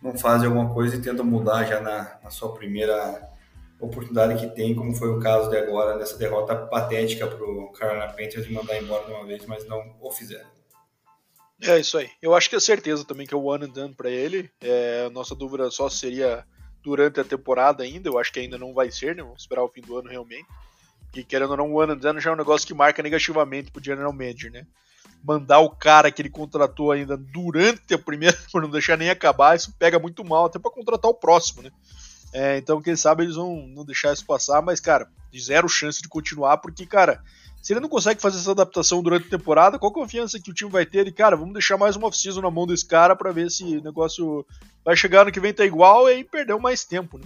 S2: não fazem alguma coisa e tentam mudar já na, na sua primeira oportunidade que tem, como foi o caso de agora, dessa derrota patética para o Carolina Panthers de mandar embora de uma vez, mas não o fizeram.
S1: É isso aí. Eu acho que é certeza também que é o one and done para ele. É, nossa dúvida só seria durante a temporada ainda. Eu acho que ainda não vai ser, né? Vamos esperar o fim do ano realmente. E querendo ou não, o one and já é um negócio que marca negativamente pro general manager, né? Mandar o cara que ele contratou ainda durante a primeira, (laughs) por não deixar nem acabar, isso pega muito mal, até para contratar o próximo, né? É, então, quem sabe eles vão não deixar isso passar, mas, cara, zero chance de continuar, porque, cara, se ele não consegue fazer essa adaptação durante a temporada, qual a confiança que o time vai ter? E, cara, vamos deixar mais uma off-season na mão desse cara para ver se o negócio vai chegar no que vem tá igual e aí perdeu mais tempo, né?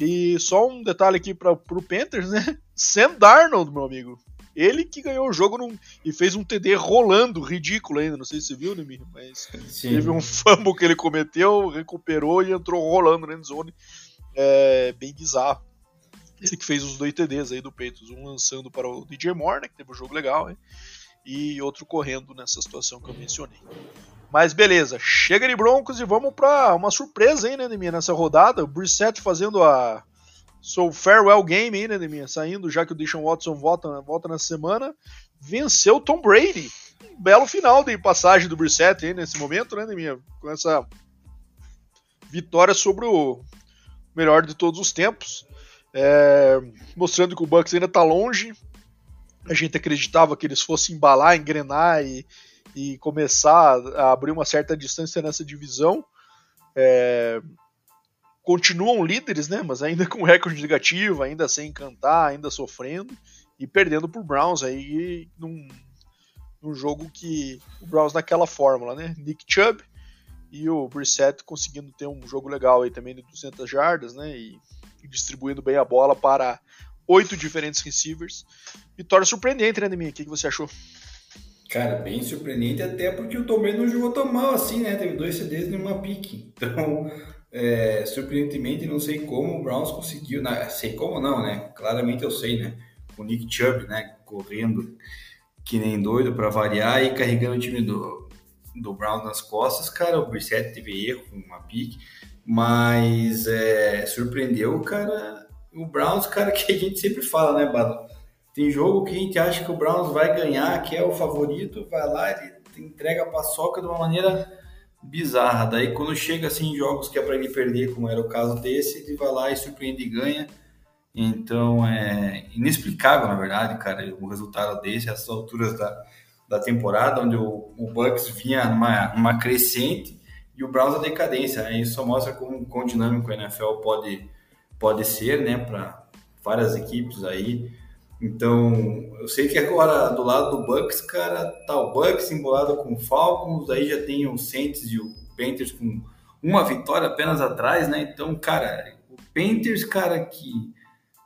S1: E só um detalhe aqui para pro Panthers, né? (laughs) Sam Darnold, meu amigo. Ele que ganhou o jogo num, e fez um TD rolando, ridículo ainda. Não sei se você viu, né, Mas Sim. teve um fumble que ele cometeu, recuperou e entrou rolando na endzone é, bem bizarro. Que fez os dois TDs aí do Peitos, um lançando para o DJ Moore, né, que teve um jogo legal, né, e outro correndo nessa situação que eu mencionei. Mas beleza, chega de Broncos e vamos para uma surpresa aí, né, Neminha, nessa rodada. O Brissett fazendo a seu farewell game aí, né, Neminha, saindo já que o Deshaun Watson volta, volta na semana, venceu Tom Brady. Um belo final de passagem do Brissett aí nesse momento, né, Neminha, com essa vitória sobre o melhor de todos os tempos, é, mostrando que o Bucks ainda está longe. A gente acreditava que eles fossem embalar, engrenar e e começar a abrir uma certa distância nessa divisão. É, continuam líderes, né? Mas ainda (laughs) com recorde negativo, ainda sem cantar, ainda sofrendo e perdendo por Browns aí num, num jogo que o Browns naquela fórmula, né? Nick Chubb e o Brissett conseguindo ter um jogo legal aí também de 200 jardas, né? E distribuindo bem a bola para oito diferentes receivers. Vitória surpreendente, né, Neminha? O que, que você achou?
S2: Cara, bem surpreendente, até porque o Tom Brady não jogou tão mal assim, né? Teve dois CDs e uma pique. Então, (laughs) é, surpreendentemente, não sei como o Browns conseguiu. Né? Sei como não, né? Claramente eu sei, né? O Nick Chubb, né? Correndo que nem doido para variar e carregando o time do, do Browns nas costas. Cara, o Brissett teve erro com uma pique, mas é, surpreendeu, cara. O Browns, cara, (laughs) que a gente sempre fala, né, Bado? Tem jogo que a gente acha que o Browns vai ganhar, que é o favorito, vai lá e entrega a paçoca de uma maneira bizarra. Daí quando chega assim em jogos que é para ele perder, como era o caso desse, ele vai lá e surpreende e ganha. Então é inexplicável, na verdade, cara, o resultado desse, essas alturas da, da temporada, onde o, o Bucks vinha numa, numa crescente e o Browns a decadência. Né? Isso só mostra como quão dinâmico a NFL pode, pode ser, né, para várias equipes aí. Então, eu sei que agora do lado do Bucks, cara, tá o Bucks embolado com o Falcons, aí já tem o Saints e o Panthers com uma vitória apenas atrás, né? Então, cara, o Panthers, cara, que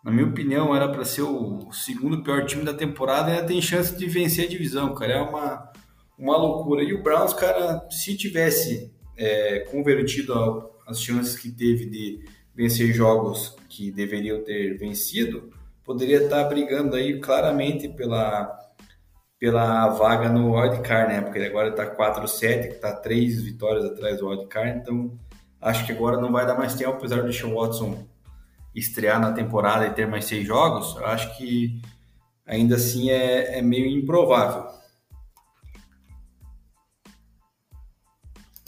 S2: na minha opinião era para ser o segundo pior time da temporada, ainda tem chance de vencer a divisão, cara. É uma, uma loucura. E o Browns, cara, se tivesse é, convertido as chances que teve de vencer jogos que deveriam ter vencido, poderia estar brigando aí claramente pela, pela vaga no wildcard, né? Porque ele agora está 4-7, está 3 vitórias atrás do wildcard, então acho que agora não vai dar mais tempo, apesar do Sean Watson estrear na temporada e ter mais seis jogos, acho que ainda assim é, é meio improvável.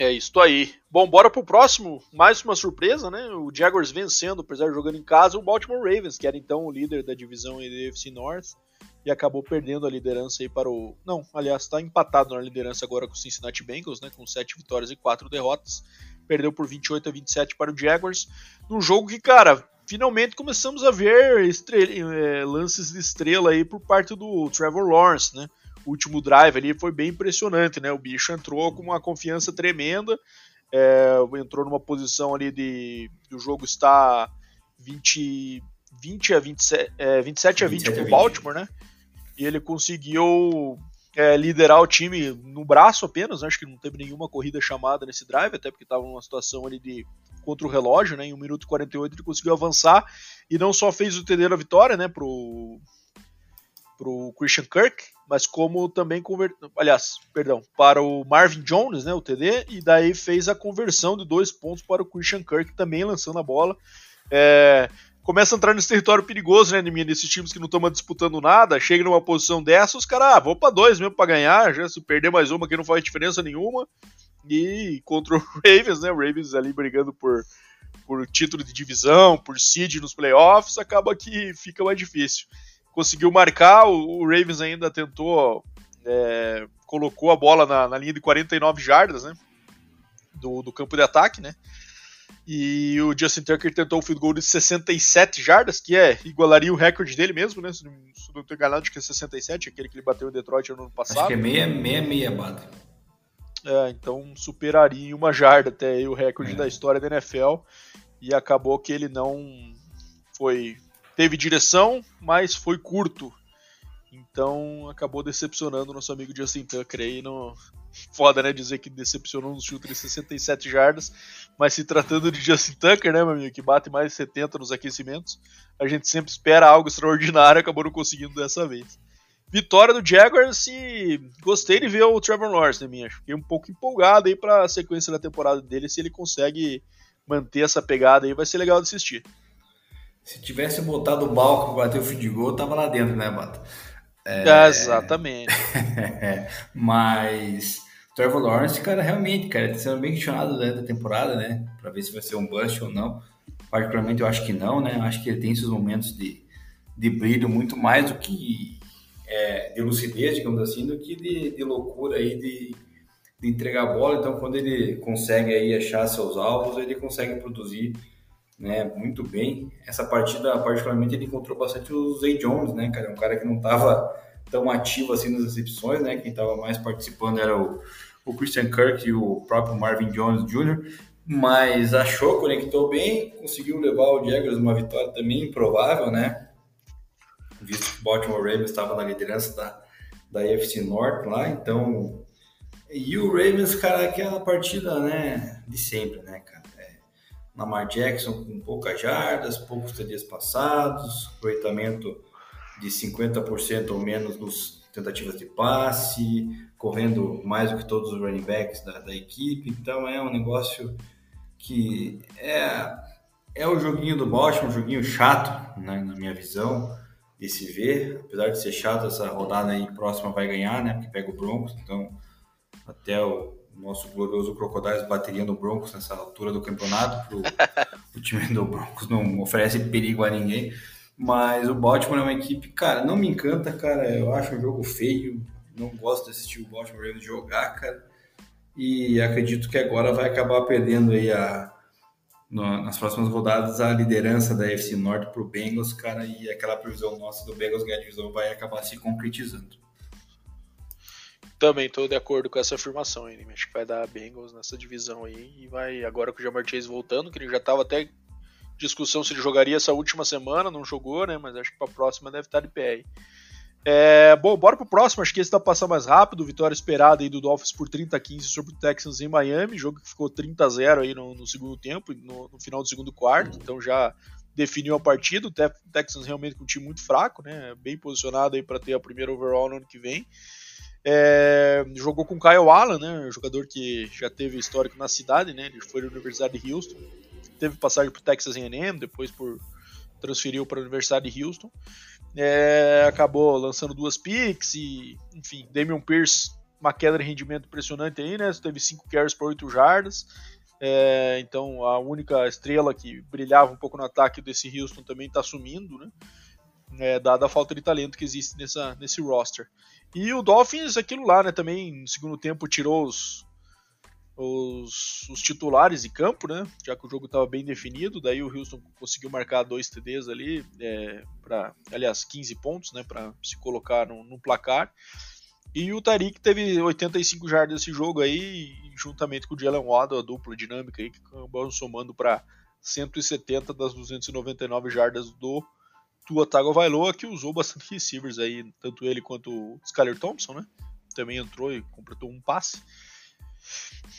S1: É isso aí. Bom, bora pro próximo. Mais uma surpresa, né? O Jaguars vencendo, apesar de jogando em casa, o Baltimore Ravens, que era então o líder da divisão AFC North, e acabou perdendo a liderança aí para o. Não, aliás, está empatado na liderança agora com o Cincinnati Bengals, né? Com 7 vitórias e 4 derrotas. Perdeu por 28 a 27 para o Jaguars. Num jogo que, cara, finalmente começamos a ver estrela, é, lances de estrela aí por parte do Trevor Lawrence, né? Último drive ali foi bem impressionante, né? O bicho entrou com uma confiança tremenda, é, entrou numa posição ali de do jogo está 20, 20 a 27, é, 27 a 20 para o Baltimore, né? E ele conseguiu é, liderar o time no braço apenas, né? acho que não teve nenhuma corrida chamada nesse drive, até porque estava numa situação ali de contra o relógio, né? Em 1 minuto e 48 ele conseguiu avançar e não só fez o TD da vitória, né? Pro, pro Christian Kirk, mas como também converteu, aliás, perdão, para o Marvin Jones, né, o TD, e daí fez a conversão de dois pontos para o Christian Kirk, também lançando a bola. É, começa a entrar nesse território perigoso, né, nesses times que não estão disputando nada, chega numa posição dessa, os caras, ah, vou para dois mesmo para ganhar, já se perder mais uma que não faz diferença nenhuma, e contra o (laughs) Ravens, né, o Ravens ali brigando por, por título de divisão, por seed nos playoffs, acaba que fica mais difícil conseguiu marcar, o, o Ravens ainda tentou, é, colocou a bola na, na, linha de 49 jardas, né? Do, do campo de ataque, né? E o Justin Tucker tentou o field goal de 67 jardas, que é igualaria o recorde dele mesmo, né? Se não, se não estou enganado, acho que é 67, aquele que ele bateu em Detroit no ano passado. Acho
S2: que é.
S1: É, então superaria em uma jarda até o recorde é. da história da NFL. E acabou que ele não foi teve direção, mas foi curto. Então acabou decepcionando o nosso amigo Justin Tucker aí. No... (laughs) Foda, né? Dizer que decepcionou no chute de 67 jardas. Mas se tratando de Justin Tucker, né, meu amigo, que bate mais de 70 nos aquecimentos, a gente sempre espera algo extraordinário, acabou não conseguindo dessa vez. Vitória do Jaguars e gostei de ver o Trevor Lawrence, né, minha? Fiquei um pouco empolgado aí para a sequência da temporada dele, se ele consegue manter essa pegada aí, vai ser legal de assistir.
S2: Se tivesse botado o balco para bater o fim de gol, tava lá dentro, né, Bata?
S1: É... é exatamente. (laughs)
S2: Mas Trevor Lawrence, cara, realmente, cara, tá sendo bem questionado durante a temporada, né? Para ver se vai ser um bust ou não. Particularmente eu acho que não, né? Eu acho que ele tem seus momentos de, de brilho muito mais do que é, de lucidez, digamos assim, do que de, de loucura aí de, de entregar a bola. Então, quando ele consegue aí achar seus alvos, ele consegue produzir né, muito bem. Essa partida, particularmente, ele encontrou bastante o Zay Jones, né, cara? Um cara que não estava tão ativo assim nas exibições, né? Quem estava mais participando era o, o Christian Kirk e o próprio Marvin Jones Jr., mas achou, conectou bem, conseguiu levar o Jaguars uma vitória também improvável, né? visto que o Baltimore Ravens estava na liderança da, da AFC Norte lá, então. E o Ravens, cara, aquela partida, né, de sempre, né, cara? Lamar Jackson com poucas jardas, poucos dias passados, aproveitamento de 50% ou menos nos tentativas de passe, correndo mais do que todos os running backs da, da equipe, então é um negócio que é, é o joguinho do Baltimore, um joguinho chato, né, na minha visão, de se ver. Apesar de ser chato, essa rodada aí próxima vai ganhar, né? Porque pega o Broncos, então até o nosso glorioso Crocodiles bateria no Broncos nessa altura do campeonato. Pro, (laughs) o time do Broncos não oferece perigo a ninguém. Mas o Baltimore é uma equipe, cara, não me encanta, cara. Eu acho um jogo feio. Não gosto de assistir o Baltimore Ravens jogar, cara. E acredito que agora vai acabar perdendo aí a, no, nas próximas rodadas a liderança da FC Norte para o Bengals, cara, e aquela previsão nossa do Bengals ganhar a divisão vai acabar se concretizando.
S1: Também estou de acordo com essa afirmação, hein? Acho que vai dar Bengals nessa divisão aí e vai agora com o Jamar Chase voltando, que ele já estava até discussão se ele jogaria essa última semana, não jogou, né? Mas acho que para a próxima deve estar de pé aí. É, bom, bora pro próximo, acho que esse dá pra passar mais rápido. Vitória esperada aí do Dolphins por 30 a 15 sobre o Texans em Miami, jogo que ficou 30 a 0 aí no, no segundo tempo, no, no, final do segundo quarto, então já definiu a partida. O Texans realmente com um time muito fraco, né? Bem posicionado aí para ter a primeira overall no ano que vem. É, jogou com Kyle Allen, né? Jogador que já teve histórico na cidade, né? Ele foi da Universidade de Houston, teve passagem pro Texas A&M, depois por transferiu para a Universidade de Houston. É, acabou lançando duas picks e, enfim, Damian Pierce, uma queda de rendimento impressionante aí, né? Teve 5 carries por 8 jardas. É, então a única estrela que brilhava um pouco no ataque desse Houston também está sumindo, né? É, dada a falta de talento que existe nessa, nesse roster. E o Dolphins, aquilo lá, né? Também no segundo tempo tirou os, os, os, titulares de campo, né? Já que o jogo estava bem definido, daí o Houston conseguiu marcar dois TDs ali, é, para, aliás, 15 pontos, né? Para se colocar no, no, placar. E o Tariq teve 85 jardas nesse jogo aí, juntamente com o Jalen Waddle, a dupla dinâmica aí, que acabou somando para 170 das 299 jardas do Tua Tagovailoa, que usou bastante receivers aí, tanto ele quanto o Skyler Thompson, né? Também entrou e completou um passe.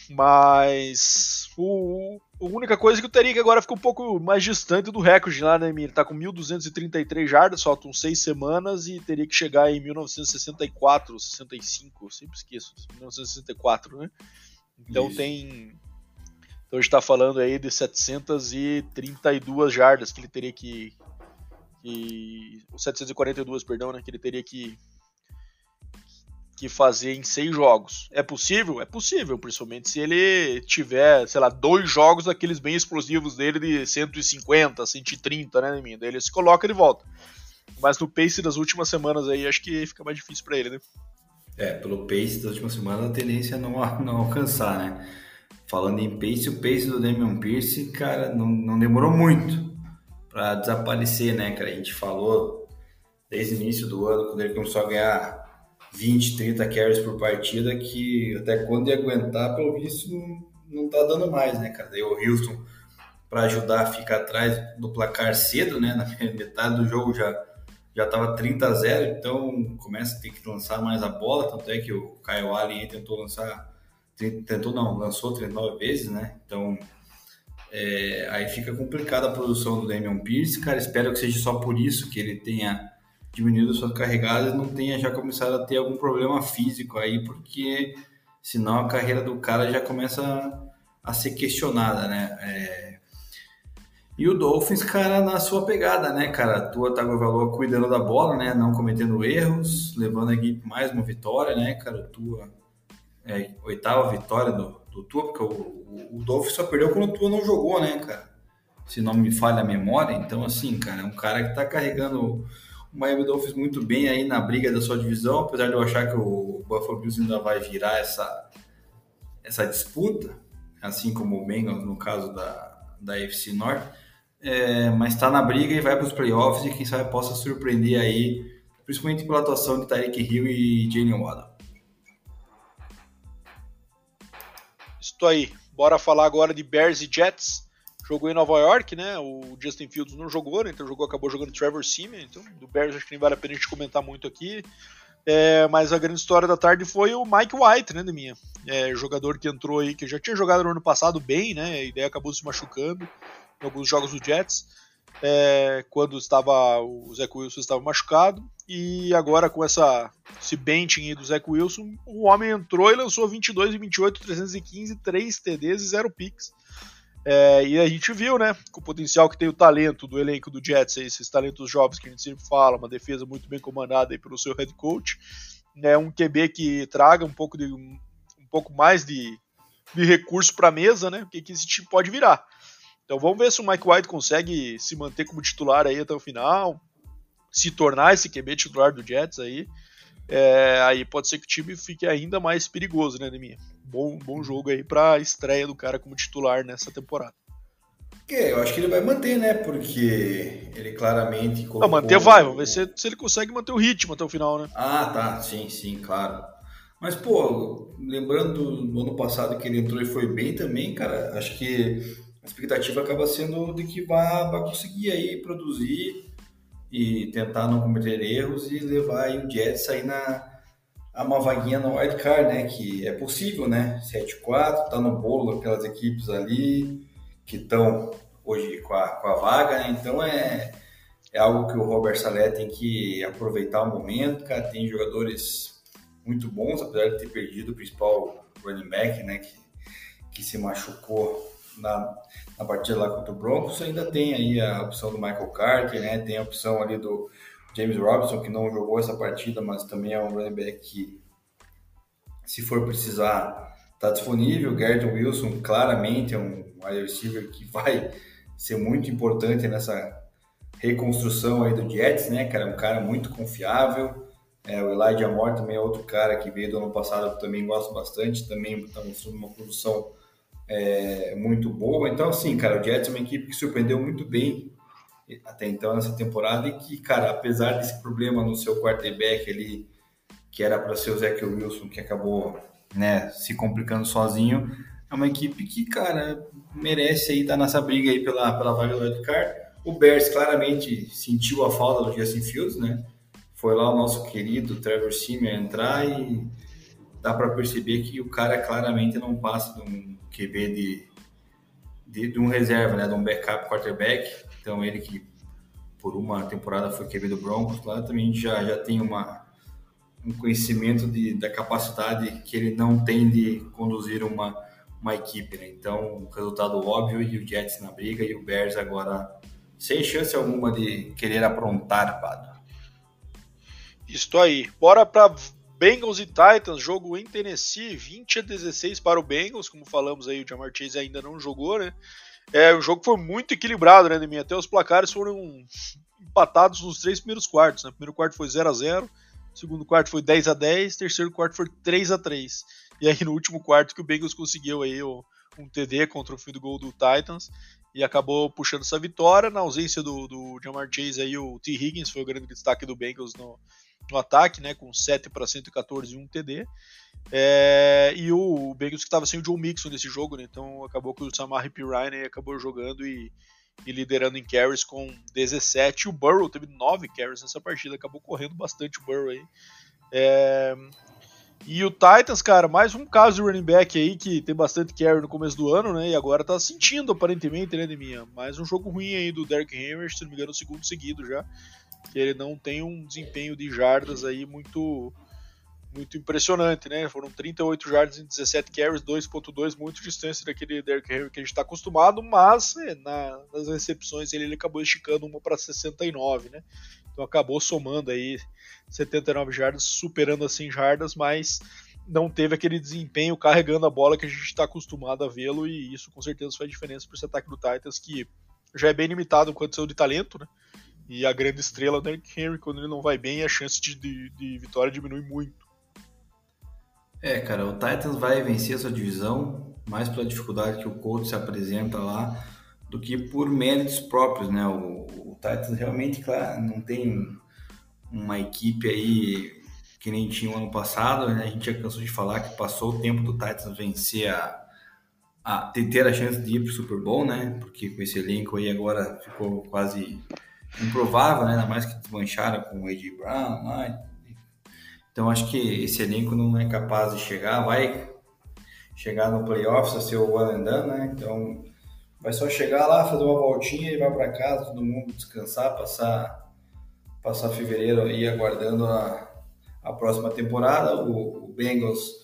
S1: Mas o, a única coisa que o Tariq agora fica um pouco mais distante do recorde lá, né, Ele tá com 1.233 jardas, faltam 6 semanas e teria que chegar em 1964, 65, sempre esqueço, 1964, né? Então Isso. tem. Então a gente tá falando aí de 732 jardas que ele teria que. Que 742, perdão, né? Que ele teria que que fazer em seis jogos. É possível? É possível, principalmente se ele tiver, sei lá, dois jogos daqueles bem explosivos dele de 150, 130, né, Daí ele se coloca e volta. Mas no pace das últimas semanas aí, acho que fica mais difícil para ele, né?
S2: É, pelo pace das últimas semanas, a tendência é não, (laughs) não alcançar, né? Falando em pace, o pace do Damian Pierce, cara, não, não demorou muito para desaparecer, né, cara? A gente falou desde o início do ano, quando ele começou a ganhar 20, 30 carries por partida, que até quando ia aguentar, pelo visto, não, tá dando mais, né, cara? Daí o Houston, para ajudar a ficar atrás do placar cedo, né, na (laughs) metade do jogo já já estava 30 a 0, então começa a ter que lançar mais a bola, tanto é que o Kyle Allen tentou lançar, tentou não, lançou 39 vezes, né, então é, aí fica complicada a produção do Damian Pierce, cara, espero que seja só por isso que ele tenha diminuído suas carregadas não tenha já começado a ter algum problema físico aí, porque senão a carreira do cara já começa a ser questionada, né? É... E o Dolphins, cara, na sua pegada, né, cara? Tua Tagovailoa cuidando da bola, né? Não cometendo erros, levando a equipe mais uma vitória, né, cara? Tua é, oitava vitória do, do Tua, porque o, o, Dolphins só perdeu quando o Tua não jogou, né, cara? Se não me falha a memória. Então, assim, cara, é um cara que tá carregando o Miami Dolphins muito bem aí na briga da sua divisão, apesar de eu achar que o Buffalo Bills ainda vai virar essa, essa disputa, assim como o Bengals no caso da, da FC Norte, é, mas está na briga e vai para os playoffs e quem sabe possa surpreender aí, principalmente pela atuação de Tyreek Hill e Jalen Waddle.
S1: Estou aí. Bora falar agora de Bears e Jets jogou em Nova York, né? O Justin Fields não jogou, né? Então jogou, acabou jogando Trevor Simeon. Então, do Bears acho que nem vale a pena a gente comentar muito aqui. É, mas a grande história da tarde foi o Mike White, né, minha. É, jogador que entrou aí, que já tinha jogado no ano passado bem, né? E daí acabou se machucando em alguns jogos do Jets. É, quando estava o Zach Wilson estava machucado e agora com essa esse benching do Zach Wilson, o homem entrou e lançou 22 e 28, 315, 3 TDs e 0 picks. É, e a gente viu, né, com o potencial que tem o talento do elenco do Jets, esses talentos jovens que a gente sempre fala, uma defesa muito bem comandada aí pelo seu head coach, né, um QB que traga um pouco, de, um pouco mais de, de recurso para a mesa, né, o que, que esse time pode virar. Então vamos ver se o Mike White consegue se manter como titular aí até o final, se tornar esse QB titular do Jets aí, é, aí pode ser que o time fique ainda mais perigoso, né, Neminha? Bom, bom jogo aí pra estreia do cara como titular nessa temporada.
S2: É, eu acho que ele vai manter, né? Porque ele claramente.
S1: Colocou... Não, manter vai, vamos ver se, se ele consegue manter o ritmo até o final, né?
S2: Ah, tá, sim, sim, claro. Mas, pô, lembrando do ano passado que ele entrou e foi bem também, cara, acho que a expectativa acaba sendo de que vai, vai conseguir aí produzir e tentar não cometer erros e levar aí o Jets aí na a uma vaguinha no wildcard, né? Que é possível, né? 7-4, tá no bolo aquelas equipes ali que estão hoje com a, com a vaga, né? Então é, é algo que o Robert Salé tem que aproveitar o momento, cara. Tem jogadores muito bons, apesar de ter perdido o principal running back, né? Que, que se machucou na, na partida lá contra o Broncos, ainda tem aí a opção do Michael Carter, né? Tem a opção ali do James Robinson, que não jogou essa partida, mas também é um running back que, se for precisar, está disponível. Garrett Wilson, claramente, é um wide receiver que vai ser muito importante nessa reconstrução aí do Jets, né, cara? É um cara muito confiável. É, o Elijah Moore também é outro cara que veio do ano passado, que também gosto bastante, também está mostrando uma produção é, muito boa. Então, assim, cara, o Jets é uma equipe que surpreendeu muito bem até então nessa temporada e que, cara, apesar desse problema no seu quarterback ali, que era para ser o Zach Wilson, que acabou né, se complicando sozinho, é uma equipe que, cara, merece aí estar nessa briga aí pela, pela vaga do wildcard. O Bears claramente sentiu a falta do Justin Fields, né? Foi lá o nosso querido Trevor Simeon entrar e dá para perceber que o cara claramente não passa de um QB de, de, de, um reserva, né, de um backup quarterback. Então ele que por uma temporada foi QB do Broncos, claramente já, já tem uma, um conhecimento de, da capacidade que ele não tem de conduzir uma, uma equipe. Né? Então, resultado óbvio e o Jets na briga e o Bears agora sem chance alguma de querer aprontar, Pado.
S1: Estou aí. Bora para Bengals e Titans, jogo em Tennessee, 20 a 16 para o Bengals, como falamos aí, o Jamar Chase ainda não jogou, né? É, o jogo foi muito equilibrado, né, mim Até os placares foram empatados nos três primeiros quartos, né? Primeiro quarto foi 0 a 0 segundo quarto foi 10 a 10 terceiro quarto foi 3 a 3 E aí no último quarto que o Bengals conseguiu aí um TD contra o fim do gol do Titans e acabou puxando essa vitória. Na ausência do, do Jamar Chase aí, o T. Higgins foi o grande destaque do Bengals no, no ataque, né, com 7 para 114 e 1 TD. É, e o, Bengals que estava sem o Joe Mixon nesse jogo, né, então acabou que o Samar Pirine acabou jogando e, e, liderando em carries com 17. E o Burrow teve 9 carries nessa partida, acabou correndo bastante o Burrow aí. É, e o Titans, cara, mais um caso de running back aí que tem bastante carry no começo do ano, né? E agora tá sentindo aparentemente, né, de minha. Mais um jogo ruim aí do Derrick Henry, se não me engano, o segundo seguido já. Que ele não tem um desempenho de jardas aí muito muito impressionante, né? Foram 38 jardas em 17 carries, 2.2, muito distância daquele Derrick Henry que a gente está acostumado, mas é, na, nas recepções ele, ele acabou esticando uma para 69, né? Então acabou somando aí 79 jardas, superando as 100 jardas, mas não teve aquele desempenho carregando a bola que a gente está acostumado a vê-lo e isso com certeza faz diferença para esse ataque do Titans que já é bem limitado enquanto seu de talento, né? E a grande estrela do Derrick Henry, quando ele não vai bem, a chance de, de, de vitória diminui muito.
S2: É, cara, o Titans vai vencer essa divisão mais pela dificuldade que o Colts se apresenta lá do que por méritos próprios, né? O, o Titans realmente, claro, não tem uma equipe aí que nem tinha o ano passado, né? A gente já cansou de falar que passou o tempo do Titans vencer a, a ter a chance de ir para o Super Bowl, né? Porque com esse elenco aí agora ficou quase improvável, né? Ainda mais que desmancharam com o A.J. Brown então acho que esse elenco não é capaz de chegar, vai chegar no playoffs a ser o done, né? Então vai só chegar lá, fazer uma voltinha e vai para casa, todo mundo descansar, passar passar fevereiro aí aguardando a, a próxima temporada. O, o Bengals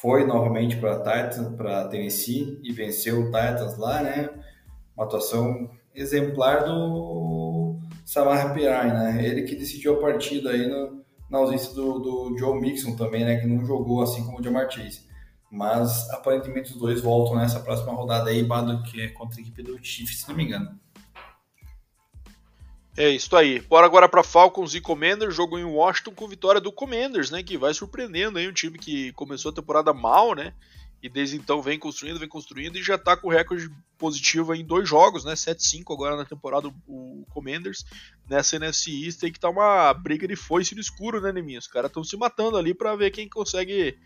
S2: foi novamente para Titans, para Tennessee e venceu o Titans lá, né? Uma atuação exemplar do Samar Pirai, né? Ele que decidiu a partida aí no, na ausência do, do Joe Mixon também, né, que não jogou assim como o Jamar Chase. Mas aparentemente os dois voltam nessa próxima rodada aí, Bado, que é contra a equipe do Chiefs, se não me engano.
S1: É isso aí. Bora agora para Falcons e Commanders, jogo em Washington com vitória do Commanders, né, que vai surpreendendo aí um time que começou a temporada mal, né, e desde então vem construindo, vem construindo e já está com recorde positivo em dois jogos, né? 7-5 agora na temporada o Commanders nessa NFC East aí que tá uma briga de foice no escuro, né, Neminha? Os caras estão se matando ali para ver quem consegue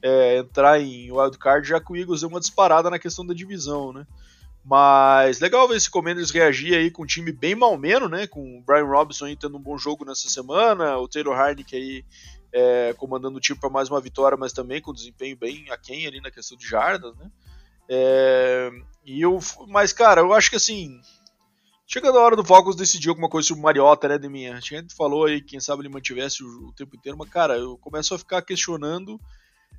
S1: é, entrar em wildcard, já que o Eagles uma disparada na questão da divisão, né? Mas legal ver esse Commanders reagir aí com um time bem malmeno, né? Com o Brian Robinson aí tendo um bom jogo nessa semana, o Taylor Harnick aí é, comandando o time para mais uma vitória, mas também com desempenho bem aquém ali na questão de jardas, né? É, e eu, mas cara, eu acho que assim, chega da hora do Falcons decidir alguma coisa sobre o Mariota, né, de minha. A gente falou aí, quem sabe ele mantivesse o, o tempo inteiro, mas cara, eu começo a ficar questionando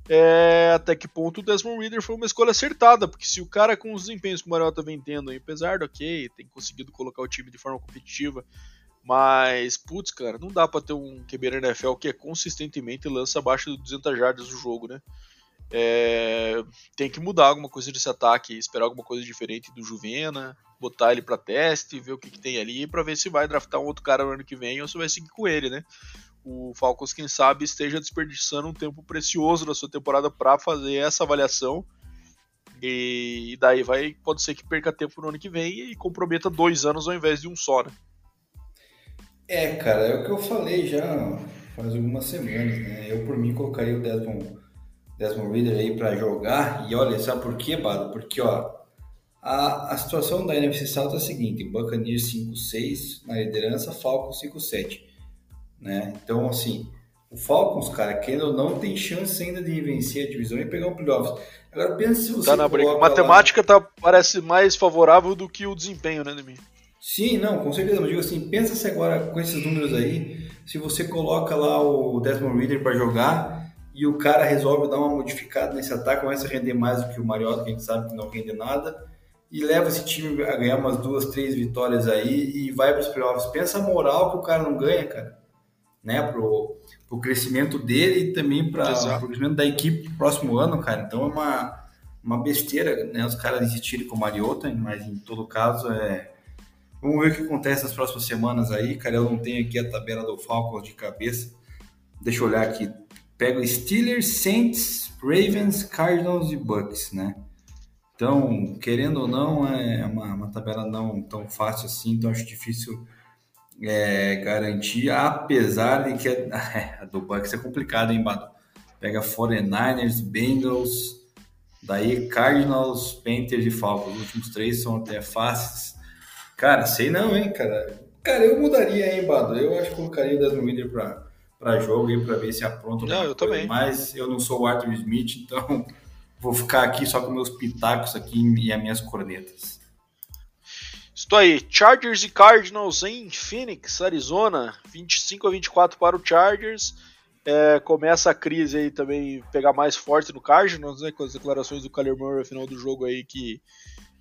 S1: é, até que ponto o Desmond Reader foi uma escolha acertada, porque se o cara com os desempenhos que o Mariota vem tendo, apesar do ok, tem conseguido colocar o time de forma competitiva, mas, putz, cara, não dá para ter um QB na NFL que é consistentemente lança abaixo de 200 jardas do jogo, né? É, tem que mudar alguma coisa desse ataque, esperar alguma coisa diferente do Juvena, botar ele para teste, ver o que, que tem ali, para ver se vai draftar um outro cara no ano que vem ou se vai seguir com ele, né? O Falcons, quem sabe, esteja desperdiçando um tempo precioso da sua temporada para fazer essa avaliação. E, e, daí vai, pode ser que perca tempo no ano que vem e comprometa dois anos ao invés de um só, né?
S2: É, cara, é o que eu falei já faz algumas semanas, né? Eu, por mim, colocaria o Desmond, Desmond Reader aí para jogar. E olha, sabe por quê, Bado? Porque, ó, a, a situação da NFC South é a seguinte: Buccaneers 5-6 na liderança, Falcons 5-7, né? Então, assim, o Falcons, cara, querendo ou não, tem chance ainda de vencer a divisão e pegar um playoffs. Agora, pensa se você.
S1: Tá na briga. A matemática lá... tá, parece mais favorável do que o desempenho, né, Demi?
S2: Sim, não, com certeza. Mas digo assim, pensa se agora com esses números aí, se você coloca lá o Desmond Reader para jogar e o cara resolve dar uma modificada nesse ataque, começa a render mais do que o Mariota, que a gente sabe que não rende nada, e leva esse time a ganhar umas duas, três vitórias aí e vai para os playoffs. Pensa a moral que o cara não ganha, cara, né, pro, pro crescimento dele e também para o crescimento da equipe pro próximo ano, cara. Então é uma, uma besteira, né, os caras insistirem com o Mariota, mas em todo caso é Vamos ver o que acontece nas próximas semanas aí, cara. Eu não tenho aqui a tabela do Falcons de cabeça. Deixa eu olhar aqui. Pega Steelers, Saints, Ravens, Cardinals e Bucks, né? Então, querendo ou não, é uma, uma tabela não tão fácil assim, então acho difícil é, garantir, apesar de que a, (laughs) a do Bucks é complicado, hein, Bado? Pega 49ers, Bengals, daí Cardinals, Panthers e Falcons. Os últimos três são até fáceis. Cara, sei não, hein, cara. Cara, eu mudaria, hein, Bado. Eu acho que colocaria o Desmond Reader pra, pra jogo aí, pra ver se apronta.
S1: Não, eu também.
S2: Mas eu não sou o Arthur Smith, então (laughs) vou ficar aqui só com meus pitacos aqui e as minhas cornetas.
S1: Tô aí, Chargers e Cardinals em Phoenix, Arizona, 25 a 24 para o Chargers. É, começa a crise aí também pegar mais forte no Cardinals, né, com as declarações do Kyler Murray no final do jogo aí que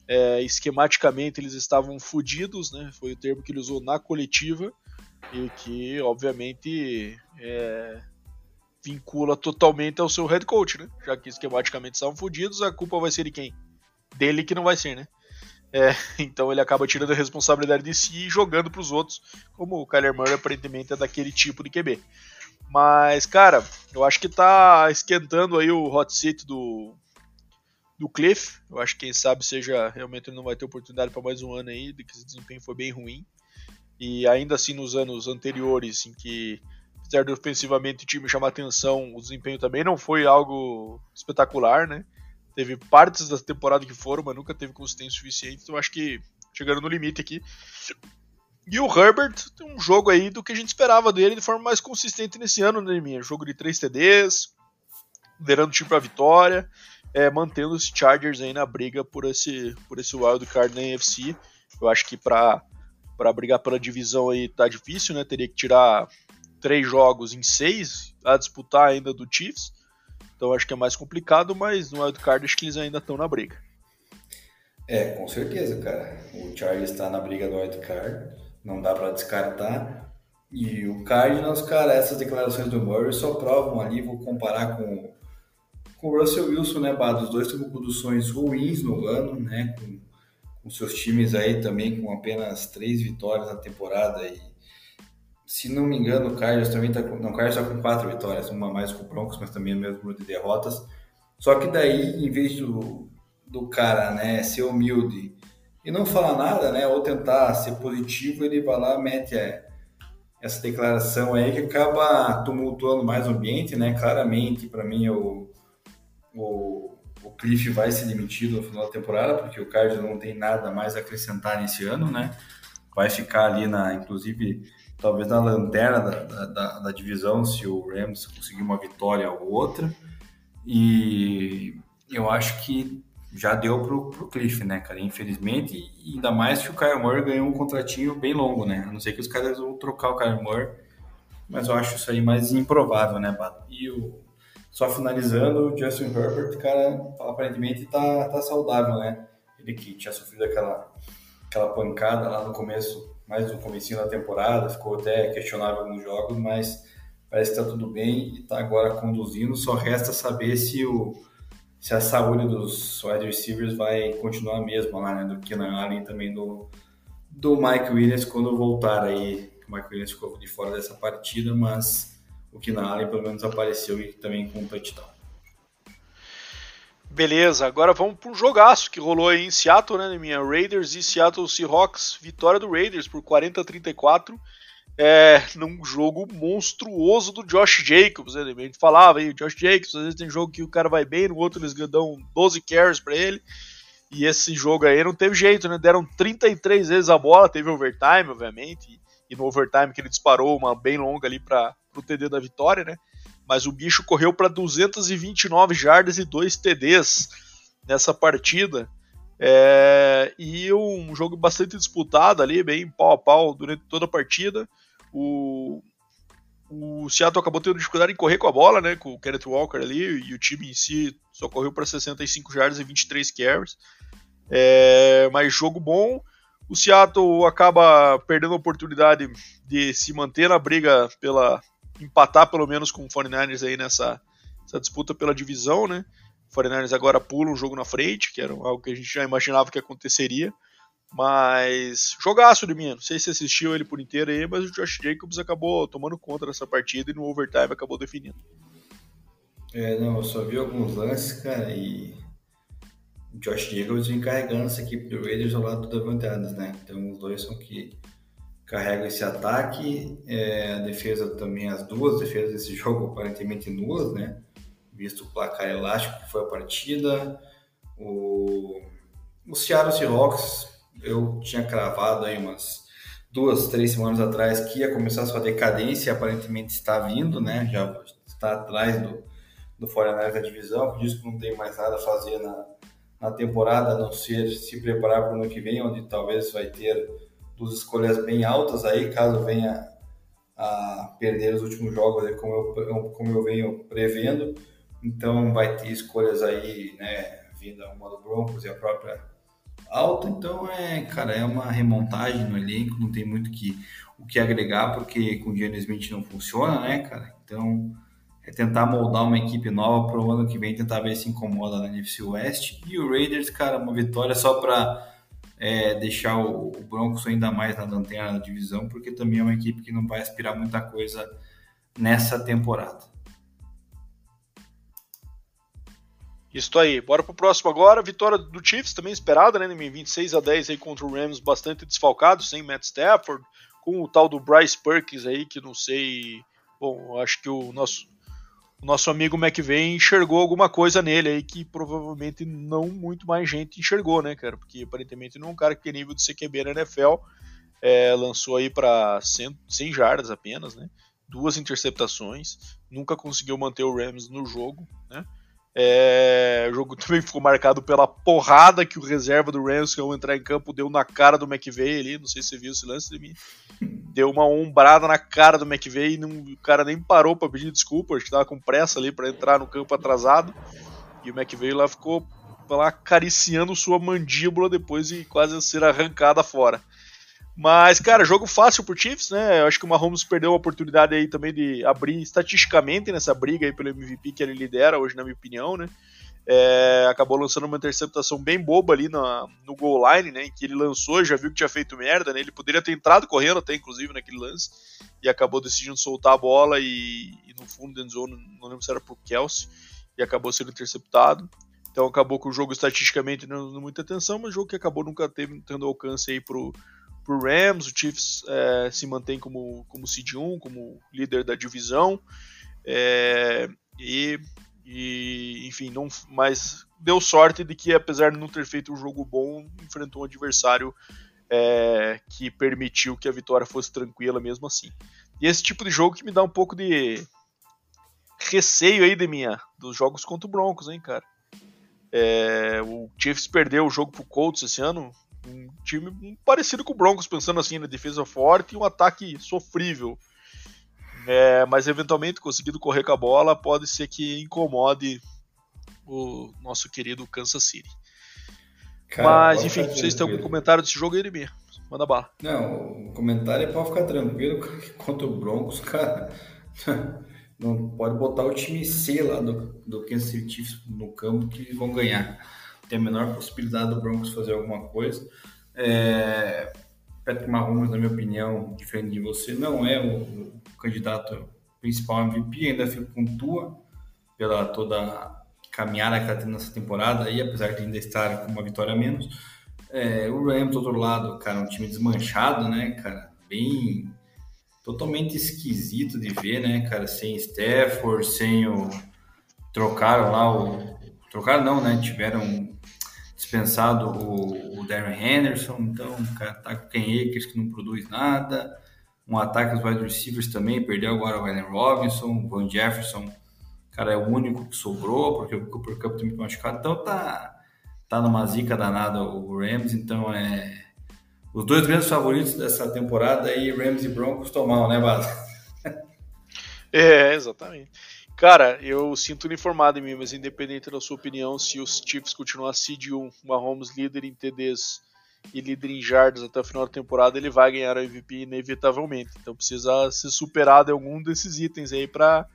S1: é, esquematicamente eles estavam fodidos, né, foi o termo que ele usou na coletiva e que obviamente é, vincula totalmente ao seu head coach, né, já que esquematicamente estavam fodidos, a culpa vai ser de quem? Dele que não vai ser, né? É, (laughs) então ele acaba tirando a responsabilidade de si e jogando para os outros, como o Kyler Murray aparentemente é daquele tipo de QB. Mas, cara, eu acho que tá esquentando aí o hot seat do, do Cliff. Eu acho que quem sabe seja realmente ele não vai ter oportunidade para mais um ano aí, de que esse desempenho foi bem ruim. E ainda assim nos anos anteriores, em que apesar de ofensivamente o time chamar atenção, o desempenho também não foi algo espetacular, né? Teve partes da temporada que foram, mas nunca teve consistência suficiente. Então acho que chegando no limite aqui. E o Herbert tem um jogo aí do que a gente esperava dele de forma mais consistente nesse ano, né, minha? Jogo de 3 TDs, liderando o time para vitória, é, mantendo os Chargers aí na briga por esse, por esse wild card na NFC. Eu acho que para para brigar pela divisão aí tá difícil, né? Teria que tirar três jogos em seis a disputar ainda do Chiefs. Então acho que é mais complicado, mas no wild card acho que eles ainda estão na briga.
S2: É, com certeza, cara. O Chargers está na briga do wild card não dá para descartar. E o Cardinals, cara, essas declarações do Murray só provam ali, vou comparar com, com o Russell Wilson, né, Bado? Os dois têm conduções ruins no ano, né, com, com seus times aí também com apenas três vitórias na temporada e se não me engano, o Cardinals também tá com, não, o Cardinals tá com quatro vitórias, uma mais com o Broncos, mas também o mesmo número de derrotas. Só que daí, em vez do, do cara, né, ser humilde e não falar nada, né? Ou tentar ser positivo, ele vai lá, mete é, essa declaração aí que acaba tumultuando mais o ambiente, né? Claramente, para mim, o, o, o Cliff vai ser demitido no final da temporada, porque o Cardinals não tem nada mais a acrescentar nesse ano, né? Vai ficar ali na, inclusive, talvez na lanterna da, da, da divisão, se o Rams conseguir uma vitória ou outra. E eu acho que já deu pro, pro Cliff, né, cara? Infelizmente, ainda mais que o Kyle Moore ganhou um contratinho bem longo, né? A não ser que os caras vão trocar o Kyle Moore, mas eu acho isso aí mais improvável, né, Bato? E o, só finalizando, o Justin Herbert, cara, aparentemente tá, tá saudável, né? Ele que tinha sofrido aquela, aquela pancada lá no começo, mais no comecinho da temporada, ficou até questionável alguns jogos, mas parece que tá tudo bem e tá agora conduzindo. Só resta saber se o se a saúde dos wide receivers vai continuar a mesma lá, né? Do Keenan Allen também do, do Mike Williams quando voltar aí. O Mike Williams ficou de fora dessa partida, mas o Keenan Allen pelo menos apareceu e também com um touchdown.
S1: Beleza, agora vamos para um jogaço que rolou aí em Seattle, né, minha Raiders e Seattle Seahawks, vitória do Raiders por 40 a 34 é, num jogo monstruoso do Josh Jacobs. Né? A gente falava aí, o Josh Jacobs, às vezes tem jogo que o cara vai bem, no outro eles dão 12 carries para ele. E esse jogo aí não teve jeito, né? Deram 33 vezes a bola, teve overtime, obviamente. E no overtime que ele disparou uma bem longa ali para o TD da vitória, né? Mas o bicho correu para 229 jardas e 2 TDs nessa partida. É, e um jogo bastante disputado ali, bem pau a pau durante toda a partida. O, o Seattle acabou tendo dificuldade em correr com a bola, né? Com o Kenneth Walker ali, e o time em si só correu para 65 jardas e 23 carries. É, mas jogo bom. O Seattle acaba perdendo a oportunidade de se manter na briga pela empatar pelo menos com o 49ers aí nessa, disputa pela divisão, né? O 49ers agora pula um jogo na frente, que era algo que a gente já imaginava que aconteceria. Mas jogaço de mim, não sei se assistiu ele por inteiro aí, mas o Josh Jacobs acabou tomando conta dessa partida e no overtime acabou definindo.
S2: É, não, eu só vi alguns lances, cara, e Josh Jacobs vem carregando essa equipe do Raiders ao lado do Davante né? Então os dois são que carregam esse ataque, é, a defesa também, as duas defesas desse (laughs) jogo aparentemente nulas, né? Visto o placar elástico que foi a partida, o, o Seattle Seahawks eu tinha cravado aí umas duas, três semanas atrás que ia começar sua decadência, aparentemente está vindo, né? Já está atrás do, do 49 da divisão, por isso que não tem mais nada a fazer na, na temporada, a não ser se preparar para o ano que vem, onde talvez vai ter duas escolhas bem altas aí, caso venha a perder os últimos jogos, como eu, como eu venho prevendo. Então vai ter escolhas aí, né, vinda uma do Broncos e a própria alta. Então é, cara, é uma remontagem no elenco, não tem muito que, o que agregar, porque com o Giannis Smith não funciona, né, cara? Então é tentar moldar uma equipe nova para o ano que vem, tentar ver se incomoda na NFC West. E o Raiders, cara, uma vitória só para é, deixar o, o, Broncos ainda mais na lanterna da divisão, porque também é uma equipe que não vai aspirar muita coisa nessa temporada.
S1: Isso aí. Bora pro próximo agora. Vitória do Chiefs, também esperada, né? 26 a 10 aí contra o Rams, bastante desfalcado, sem Matt Stafford, com o tal do Bryce Perkins aí, que não sei. Bom, acho que o nosso o nosso amigo McVeigh enxergou alguma coisa nele aí que provavelmente não muito mais gente enxergou, né, cara? Porque aparentemente não é um cara que tem nível de CQB na NFL. É, lançou aí para 100, 100 jardas apenas, né? Duas interceptações, nunca conseguiu manter o Rams no jogo, né? É, o jogo (laughs) também ficou marcado pela porrada que o reserva do Rams, que ao entrar em campo, deu na cara do McVeigh ali. Não sei se você viu esse lance de mim. Deu uma ombrada na cara do McVeigh e não, o cara nem parou para pedir desculpa. Acho que tava com pressa ali para entrar no campo atrasado. E o McVeigh lá ficou lá acariciando sua mandíbula depois de quase ser arrancada fora. Mas, cara, jogo fácil pro Chiefs, né? Eu acho que o Mahomes perdeu a oportunidade aí também de abrir estatisticamente nessa briga aí pelo MVP que ele lidera hoje, na minha opinião, né? É, acabou lançando uma interceptação bem boba ali na, no goal line, né? Em que ele lançou, já viu que tinha feito merda, né? Ele poderia ter entrado correndo até, inclusive, naquele lance. E acabou decidindo soltar a bola e, e no fundo da zone, não lembro se era pro Kelsey, e acabou sendo interceptado. Então acabou que o jogo estatisticamente não deu muita atenção, mas jogo que acabou nunca teve, tendo alcance aí pro, para o Rams, o Chiefs é, se mantém como, como seed 1, como líder da divisão. É, e, e, enfim, não, mas deu sorte de que, apesar de não ter feito um jogo bom, enfrentou um adversário é, que permitiu que a vitória fosse tranquila mesmo assim. E esse tipo de jogo que me dá um pouco de receio aí de minha dos jogos contra o Broncos, hein, cara. É, o Chiefs perdeu o jogo pro Colts esse ano, um time parecido com o Broncos, pensando assim, na defesa forte e um ataque sofrível. É, mas eventualmente, conseguindo correr com a bola, pode ser que incomode o nosso querido Kansas City. Cara, mas, enfim, vocês têm algum comentário desse jogo aí, mesmo? Manda bala.
S2: Não, o comentário é pra ficar tranquilo (laughs) contra o Broncos, cara. Não pode botar o time C lá do, do Kansas City Chiefs no campo que vão ganhar tem a menor possibilidade do Broncos fazer alguma coisa. É, Patrick Mahomes, na minha opinião, diferente de você, não é o, o candidato principal MVP, ainda fico com Tua pela toda a caminhada que está tendo nessa temporada, aí, apesar de ainda estar com uma vitória a menos. É, o Rams, do outro lado, cara, um time desmanchado, né, cara, bem totalmente esquisito de ver, né, cara, sem Stafford, sem o trocaram lá o trocaram não, né, tiveram dispensado o, o Darren Henderson, então o cara tá com Ken Akers que não produz nada, um ataque aos wide receivers também, perdeu agora o Allen Robinson, o Van Jefferson, cara, é o único que sobrou, porque o Cooper Cup também tá machucado, então tá, tá numa zica danada o Rams, então é... Os dois grandes favoritos dessa temporada aí, Rams e Broncos, tomaram, né, Bada? (laughs)
S1: É, exatamente. Cara, eu sinto uniformado em mim, mas independente da sua opinião, se os Chiefs continuar seed 1, Mahomes líder em TDs e líder em jardas até o final da temporada, ele vai ganhar o MVP inevitavelmente. Então precisa ser superado em algum desses itens aí para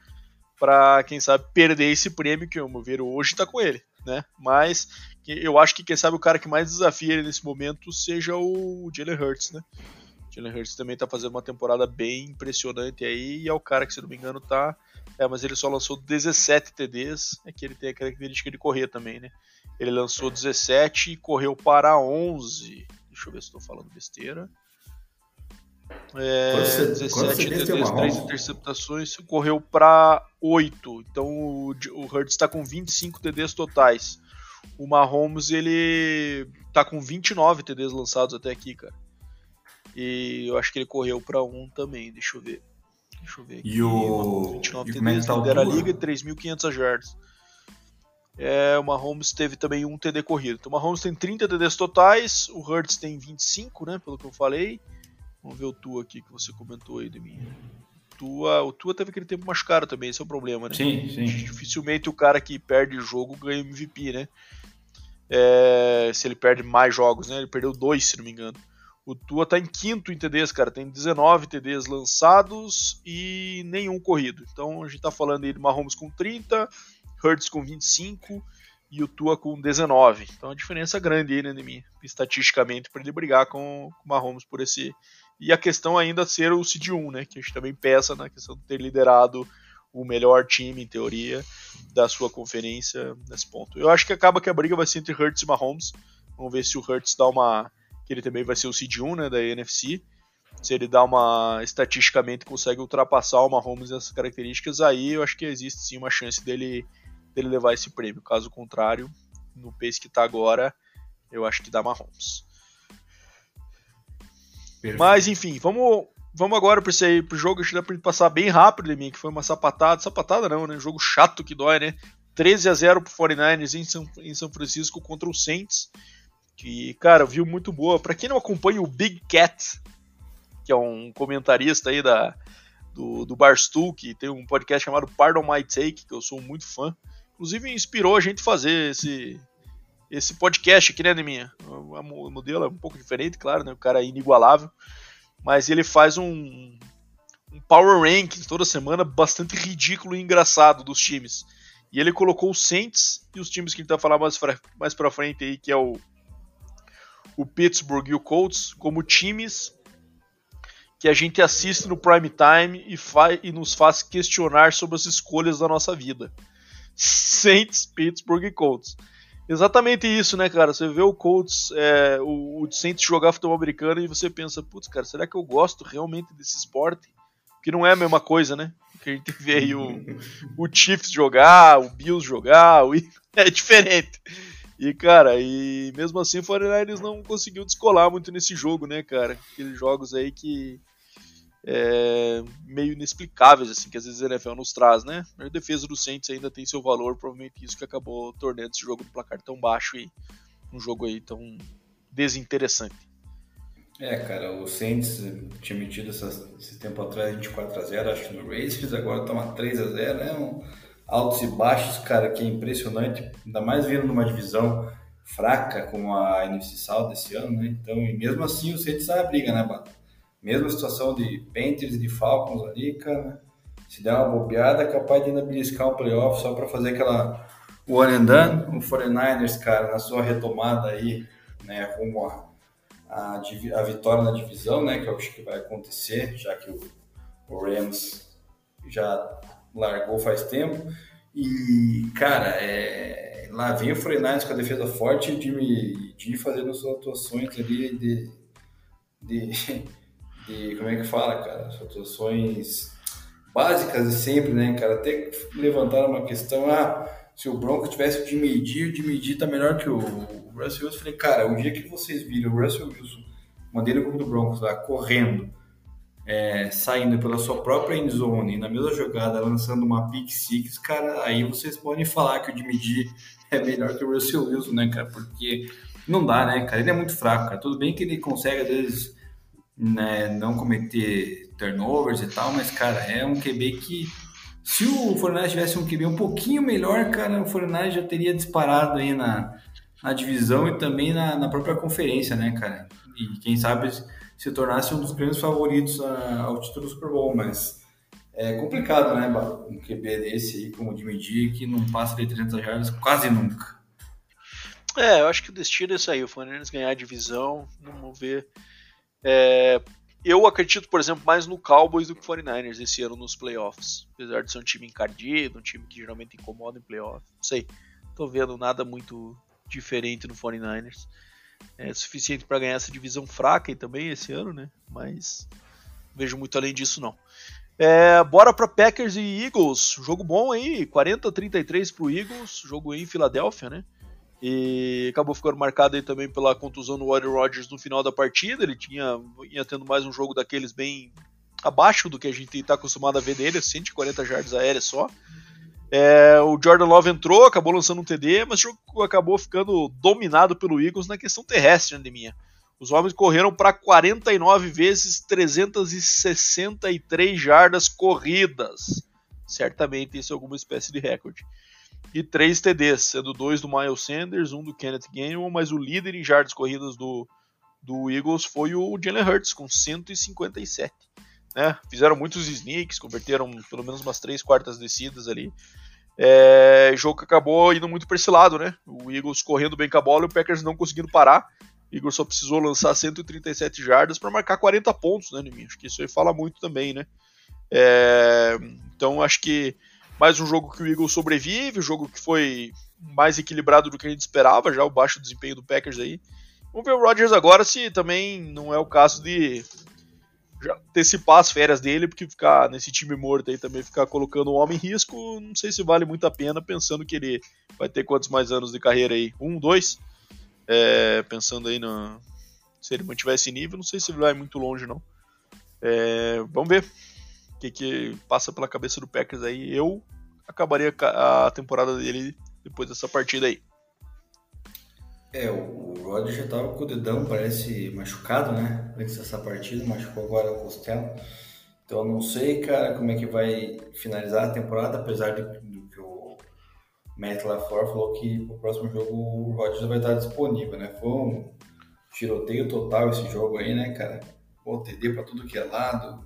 S1: para quem sabe perder esse prêmio que o ver hoje está com ele, né? Mas eu acho que quem sabe o cara que mais desafia ele nesse momento seja o Jalen Hurts, né? Jalen Hurts também está fazendo uma temporada bem impressionante aí e é o cara que, se não me engano, tá é, mas ele só lançou 17 TDs, é que ele tem a característica de correr também, né? Ele lançou 17 e correu para 11. Deixa eu ver se estou falando besteira. É, você, 17 TDs, 3 interceptações, correu para 8. Então o, o Hurts está com 25 TDs totais. O Mahomes ele tá com 29 TDs lançados até aqui, cara. E eu acho que ele correu para 1 também, deixa eu ver. Deixa eu ver aqui.
S2: E o.
S1: 29 TDs, lidera a liga e 3.500 jardas. É, o Mahomes teve também um TD corrido. Então o Mahomes tem 30 TDs totais, o Hurts tem 25, né, pelo que eu falei. Vamos ver o Tua aqui que você comentou aí de mim. Tua, o Tua teve aquele tempo machucado também, esse é o problema, né?
S2: Sim, sim.
S1: Dificilmente o cara que perde jogo ganha MVP, né? É, se ele perde mais jogos, né? Ele perdeu dois, se não me engano. O Tua tá em quinto em TDs, cara. Tem 19 TDs lançados e nenhum corrido. Então a gente tá falando aí de Mahomes com 30, Hurts com 25 e o Tua com 19. Então a diferença é grande aí, né, mim, estatisticamente, para ele brigar com o Mahomes por esse. E a questão ainda ser o Cid 1, né? Que a gente também peça na questão de ter liderado o melhor time, em teoria, da sua conferência nesse ponto. Eu acho que acaba que a briga vai ser entre Hurts e Mahomes. Vamos ver se o Hurts dá uma. Que ele também vai ser o Cid 1, né? Da NFC. Se ele dá uma. estatisticamente consegue ultrapassar o Mahomes nessas características, aí eu acho que existe sim uma chance dele dele levar esse prêmio. Caso contrário, no pace que está agora, eu acho que dá Mahomes. Perfeito. Mas enfim, vamos, vamos agora para esse pro jogo, acho que dá para passar bem rápido de mim, que foi uma sapatada, sapatada não, né? Jogo chato que dói, né? 13 a 0 pro 49ers em São, em São Francisco contra o Saints. Que, cara, viu muito boa. Para quem não acompanha o Big Cat, que é um comentarista aí da, do, do Barstool, que tem um podcast chamado Pardon My Take, que eu sou muito fã. Inclusive inspirou a gente fazer esse, esse podcast aqui, né, Neminha? O modelo é um pouco diferente, claro, né? O cara é inigualável. Mas ele faz um, um power ranking toda semana bastante ridículo e engraçado dos times. E ele colocou os Saints e os times que a gente vai falar mais, pra, mais pra frente aí, que é o, o Pittsburgh e o Colts, como times que a gente assiste no prime time e, e nos faz questionar sobre as escolhas da nossa vida. (laughs) Saints, Pittsburgh e Colts. Exatamente isso, né, cara? Você vê o Colts, é, o, o Saints jogar futebol americano e você pensa, putz, cara, será que eu gosto realmente desse esporte? Que não é a mesma coisa, né? Que a gente vê aí o, (laughs) o Chiefs jogar, o Bills jogar, o... (laughs) é diferente. E, cara, e mesmo assim o 49ers não conseguiu descolar muito nesse jogo, né, cara? Aqueles jogos aí que é, meio inexplicáveis assim que às vezes a NFL nos traz, né? A defesa do Saints ainda tem seu valor, provavelmente isso que acabou tornando esse jogo no placar tão baixo e um jogo aí tão desinteressante.
S2: É, cara, o Saints tinha metido esse tempo atrás 24 a 0 acho que no Raiders, agora estão a 3 a 0 né? Um, altos e baixos, cara, que é impressionante, ainda mais vindo numa divisão fraca como a NFC South desse ano, né? Então, e mesmo assim o Saints está na briga, né, Bato? Mesma situação de Panthers e de Falcons ali, cara. Se der uma bobeada, é capaz de ainda beliscar um playoff só para fazer aquela one and done. O 49ers, cara, na sua retomada aí, né, rumo a, a, a, vitória na divisão, né, que eu acho que vai acontecer, já que o, o Rams já largou faz tempo. E, cara, é, lá vem o 49ers com a defesa forte de me de fazendo suas atuações ali de, de (laughs) de como é que fala, cara, situações básicas de sempre, né, cara? Até levantaram uma questão, ah, se o Bronco tivesse de medir, o de medir tá melhor que o Russell Wilson. Falei, cara, o dia que vocês viram o Russell Wilson, mandei no do Broncos lá, correndo, é, saindo pela sua própria endzone, na mesma jogada, lançando uma pick six, cara, aí vocês podem falar que o de medir é melhor que o Russell Wilson, né, cara? Porque não dá, né, cara? Ele é muito fraco, cara. Tudo bem que ele consegue, às vezes, né, não cometer turnovers e tal, mas, cara, é um QB que se o Fortnite tivesse um QB um pouquinho melhor, cara, o Fortnite já teria disparado aí na, na divisão e também na, na própria conferência, né, cara? E quem sabe se tornasse um dos grandes favoritos a, ao título do Super Bowl, mas é complicado, né, um QB desse aí, como de medir, que não passa de 300 jardas quase nunca.
S1: É, eu acho que o destino é isso aí, o Fortnite ganhar a divisão, vamos ver é, eu acredito, por exemplo, mais no Cowboys do que 49ers esse ano nos playoffs. Apesar de ser um time encardido, um time que geralmente incomoda em playoffs. Não sei. Tô vendo nada muito diferente no 49ers. É suficiente para ganhar essa divisão fraca e também esse ano, né? Mas vejo muito além disso não. É, bora para Packers e Eagles. Jogo bom aí, 40 33 pro Eagles, jogo aí em Filadélfia, né? E acabou ficando marcado aí também pela contusão do Warren Rodgers no final da partida. Ele tinha ia tendo mais um jogo daqueles bem abaixo do que a gente está acostumado a ver dele, 140 jardas aéreas só. É, o Jordan Love entrou, acabou lançando um TD, mas o jogo acabou ficando dominado pelo Eagles na questão terrestre, né, minha. Os homens correram para 49 vezes 363 jardas corridas. Certamente isso é alguma espécie de recorde. E três TDs, sendo dois do Miles Sanders, um do Kenneth Gainwell, mas o líder em jardas corridas do, do Eagles foi o Jalen Hurts, com 157. Né? Fizeram muitos sneaks, converteram pelo menos umas três quartas descidas ali. É, jogo que acabou indo muito para esse lado, né? O Eagles correndo bem com a bola e o Packers não conseguindo parar. O Eagles só precisou lançar 137 jardas para marcar 40 pontos, né, Neminho? Acho que isso aí fala muito também, né? É, então acho que mais um jogo que o Eagles sobrevive, um jogo que foi mais equilibrado do que a gente esperava, já o baixo desempenho do Packers aí. Vamos ver o Rodgers agora se também não é o caso de antecipar as férias dele, porque ficar nesse time morto aí também, ficar colocando o homem em risco, não sei se vale muito a pena, pensando que ele vai ter quantos mais anos de carreira aí? Um, dois? É, pensando aí no. Se ele mantiver esse nível, não sei se ele vai muito longe, não. É, vamos ver o que, que passa pela cabeça do Packers aí. Eu acabaria a temporada dele depois dessa partida aí.
S2: É, o Rod já tava com o dedão, parece machucado, né? Antes dessa partida, machucou agora o costela. Então não sei, cara, como é que vai finalizar a temporada, apesar do, do que o Matt LaFleur falou que pro próximo jogo o Rodgers vai estar disponível, né? Foi um tiroteio total esse jogo aí, né, cara? Pô, TD pra tudo que é lado.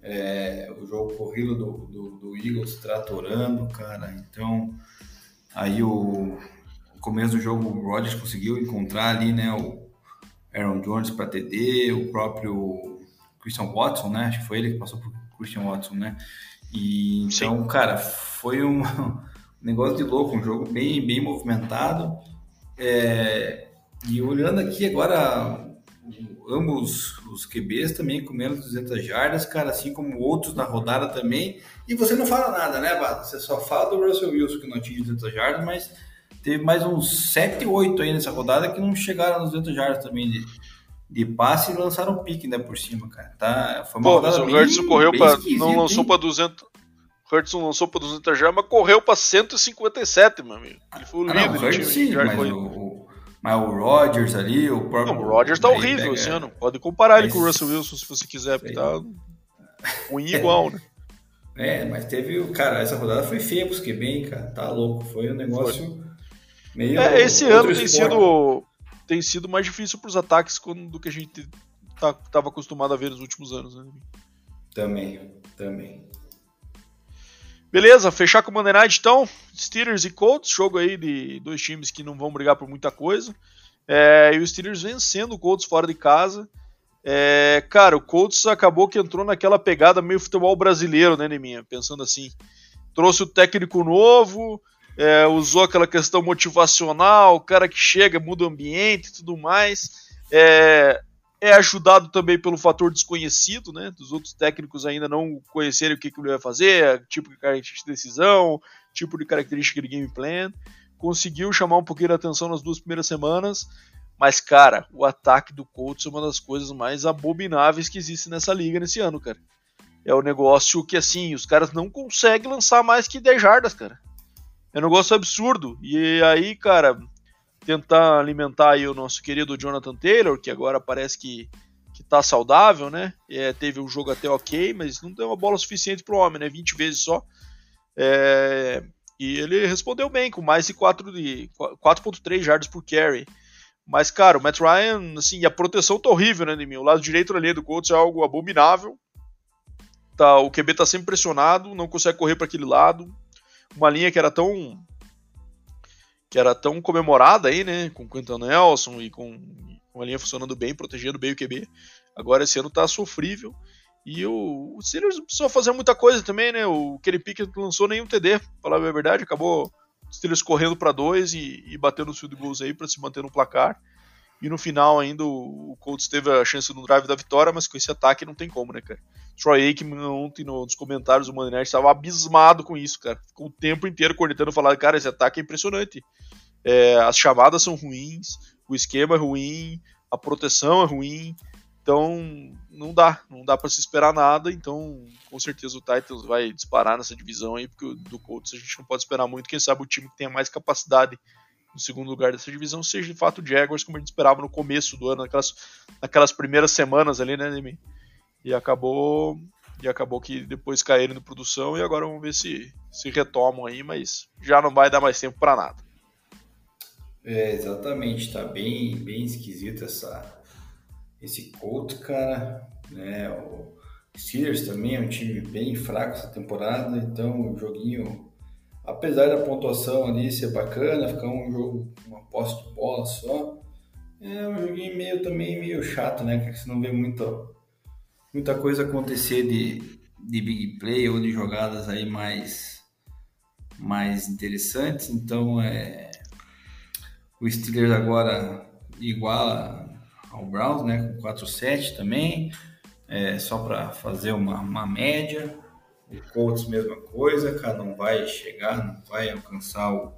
S2: É, o jogo corrido do, do, do Eagles tratorando, cara. Então, aí o começo do jogo o Rodgers conseguiu encontrar ali, né, o Aaron Jones para TD, o próprio Christian Watson, né? Acho que foi ele que passou por Christian Watson, né? E então, Sim. cara, foi um (laughs) negócio de louco, um jogo bem, bem movimentado. É, e olhando aqui agora, ambos os QBs também com menos de 200 jardas, cara, assim como outros na rodada também. E você não fala nada, né, Bata? Você só fala do Russell Wilson que não atinge 200 jardas, mas teve mais uns 7, 8 aí nessa rodada que não chegaram nos 200 jardas também de, de passe e lançaram um pique né, por cima, cara. Tá,
S1: foi uma Pô, rodada o Hudson correu para não lançou para 200 Hudson lançou para 200 jardas, mas correu para 157, meu amigo. Ele foi o ah, líder
S2: do time. Sim, mas o, mas o Rodgers ali, o próprio.
S1: Não, o Rodgers tá horrível pega... esse ano. Pode comparar ele com o Russell Wilson se você quiser, porque tá ruim (laughs) igual, né?
S2: É, mas teve. Cara, essa rodada foi feia pros bem, cara. Tá louco. Foi um negócio. Foi.
S1: Meio é, esse ano tem sido, tem sido mais difícil para os ataques do que a gente estava tá, acostumado a ver nos últimos anos. Né?
S2: Também, também.
S1: Beleza, fechar com o Monday Night então. Steelers e Colts, jogo aí de dois times que não vão brigar por muita coisa. É, e os Steelers vencendo o Colts fora de casa. É, cara, o Colts acabou que entrou naquela pegada meio futebol brasileiro, né, Neminha? Pensando assim. Trouxe o técnico novo, é, usou aquela questão motivacional, o cara que chega, muda o ambiente e tudo mais. É, é, ajudado também pelo fator desconhecido, né? Dos outros técnicos ainda não conhecerem o que, que ele vai fazer, tipo de característica de decisão, tipo de característica de game plan. Conseguiu chamar um pouquinho a atenção nas duas primeiras semanas, mas, cara, o ataque do Colts é uma das coisas mais abomináveis que existe nessa liga nesse ano, cara. É um negócio que, assim, os caras não conseguem lançar mais que 10 jardas, cara. É um negócio absurdo. E aí, cara, tentar alimentar aí o nosso querido Jonathan Taylor, que agora parece que, que tá saudável, né? É, teve um jogo até ok, mas não deu uma bola suficiente pro homem, né? 20 vezes só. É, e ele respondeu bem, com mais de 4.3 jardas por carry. Mas, cara, o Matt Ryan, assim, a proteção tá horrível, né, de mim. O lado direito linha do Colts é algo abominável. Tá, o QB tá sempre pressionado, não consegue correr para aquele lado uma linha que era tão que era tão comemorada aí, né, com Quentin Nelson e com, com a linha funcionando bem, protegendo bem o QB. Agora esse ano tá sofrível. E o, o Steelers precisou fazer muita coisa também, né? O Kenny Pickett lançou nenhum TD, pra falar a verdade, acabou o Steelers correndo para dois e, e batendo os field goals aí para se manter no placar. E no final ainda o, Colts teve a chance no drive da vitória, mas com esse ataque não tem como, né, cara? Troy Aikman ontem nos comentários do Monday estava abismado com isso, cara. Ficou o tempo inteiro cornetando, falando, cara, esse ataque é impressionante. É, as chamadas são ruins, o esquema é ruim, a proteção é ruim. Então, não dá, não dá para se esperar nada. Então, com certeza o Titans vai disparar nessa divisão aí, porque do Colts a gente não pode esperar muito. Quem sabe o time que tenha mais capacidade no segundo lugar dessa divisão seja de fato o Jaguars, como a gente esperava no começo do ano, naquelas, naquelas primeiras semanas ali, né, Demi? E acabou e acabou que depois caíram no produção e agora vamos ver se se retomam aí, mas já não vai dar mais tempo para nada.
S2: É, exatamente, tá bem bem esquisito essa esse Colts, cara, né? O Steelers também é um time bem fraco essa temporada, então o joguinho, apesar da pontuação ali ser bacana, ficar um jogo, uma posse de bola só, é um joguinho meio também meio chato, né? Que você não vê muito, muita coisa acontecer de, de big play ou de jogadas aí mais, mais interessantes, então é o Steelers agora iguala ao Browns, né, com 4-7 também, é, só para fazer uma, uma média. O Colts, mesma coisa, cara, não vai chegar, não vai alcançar o,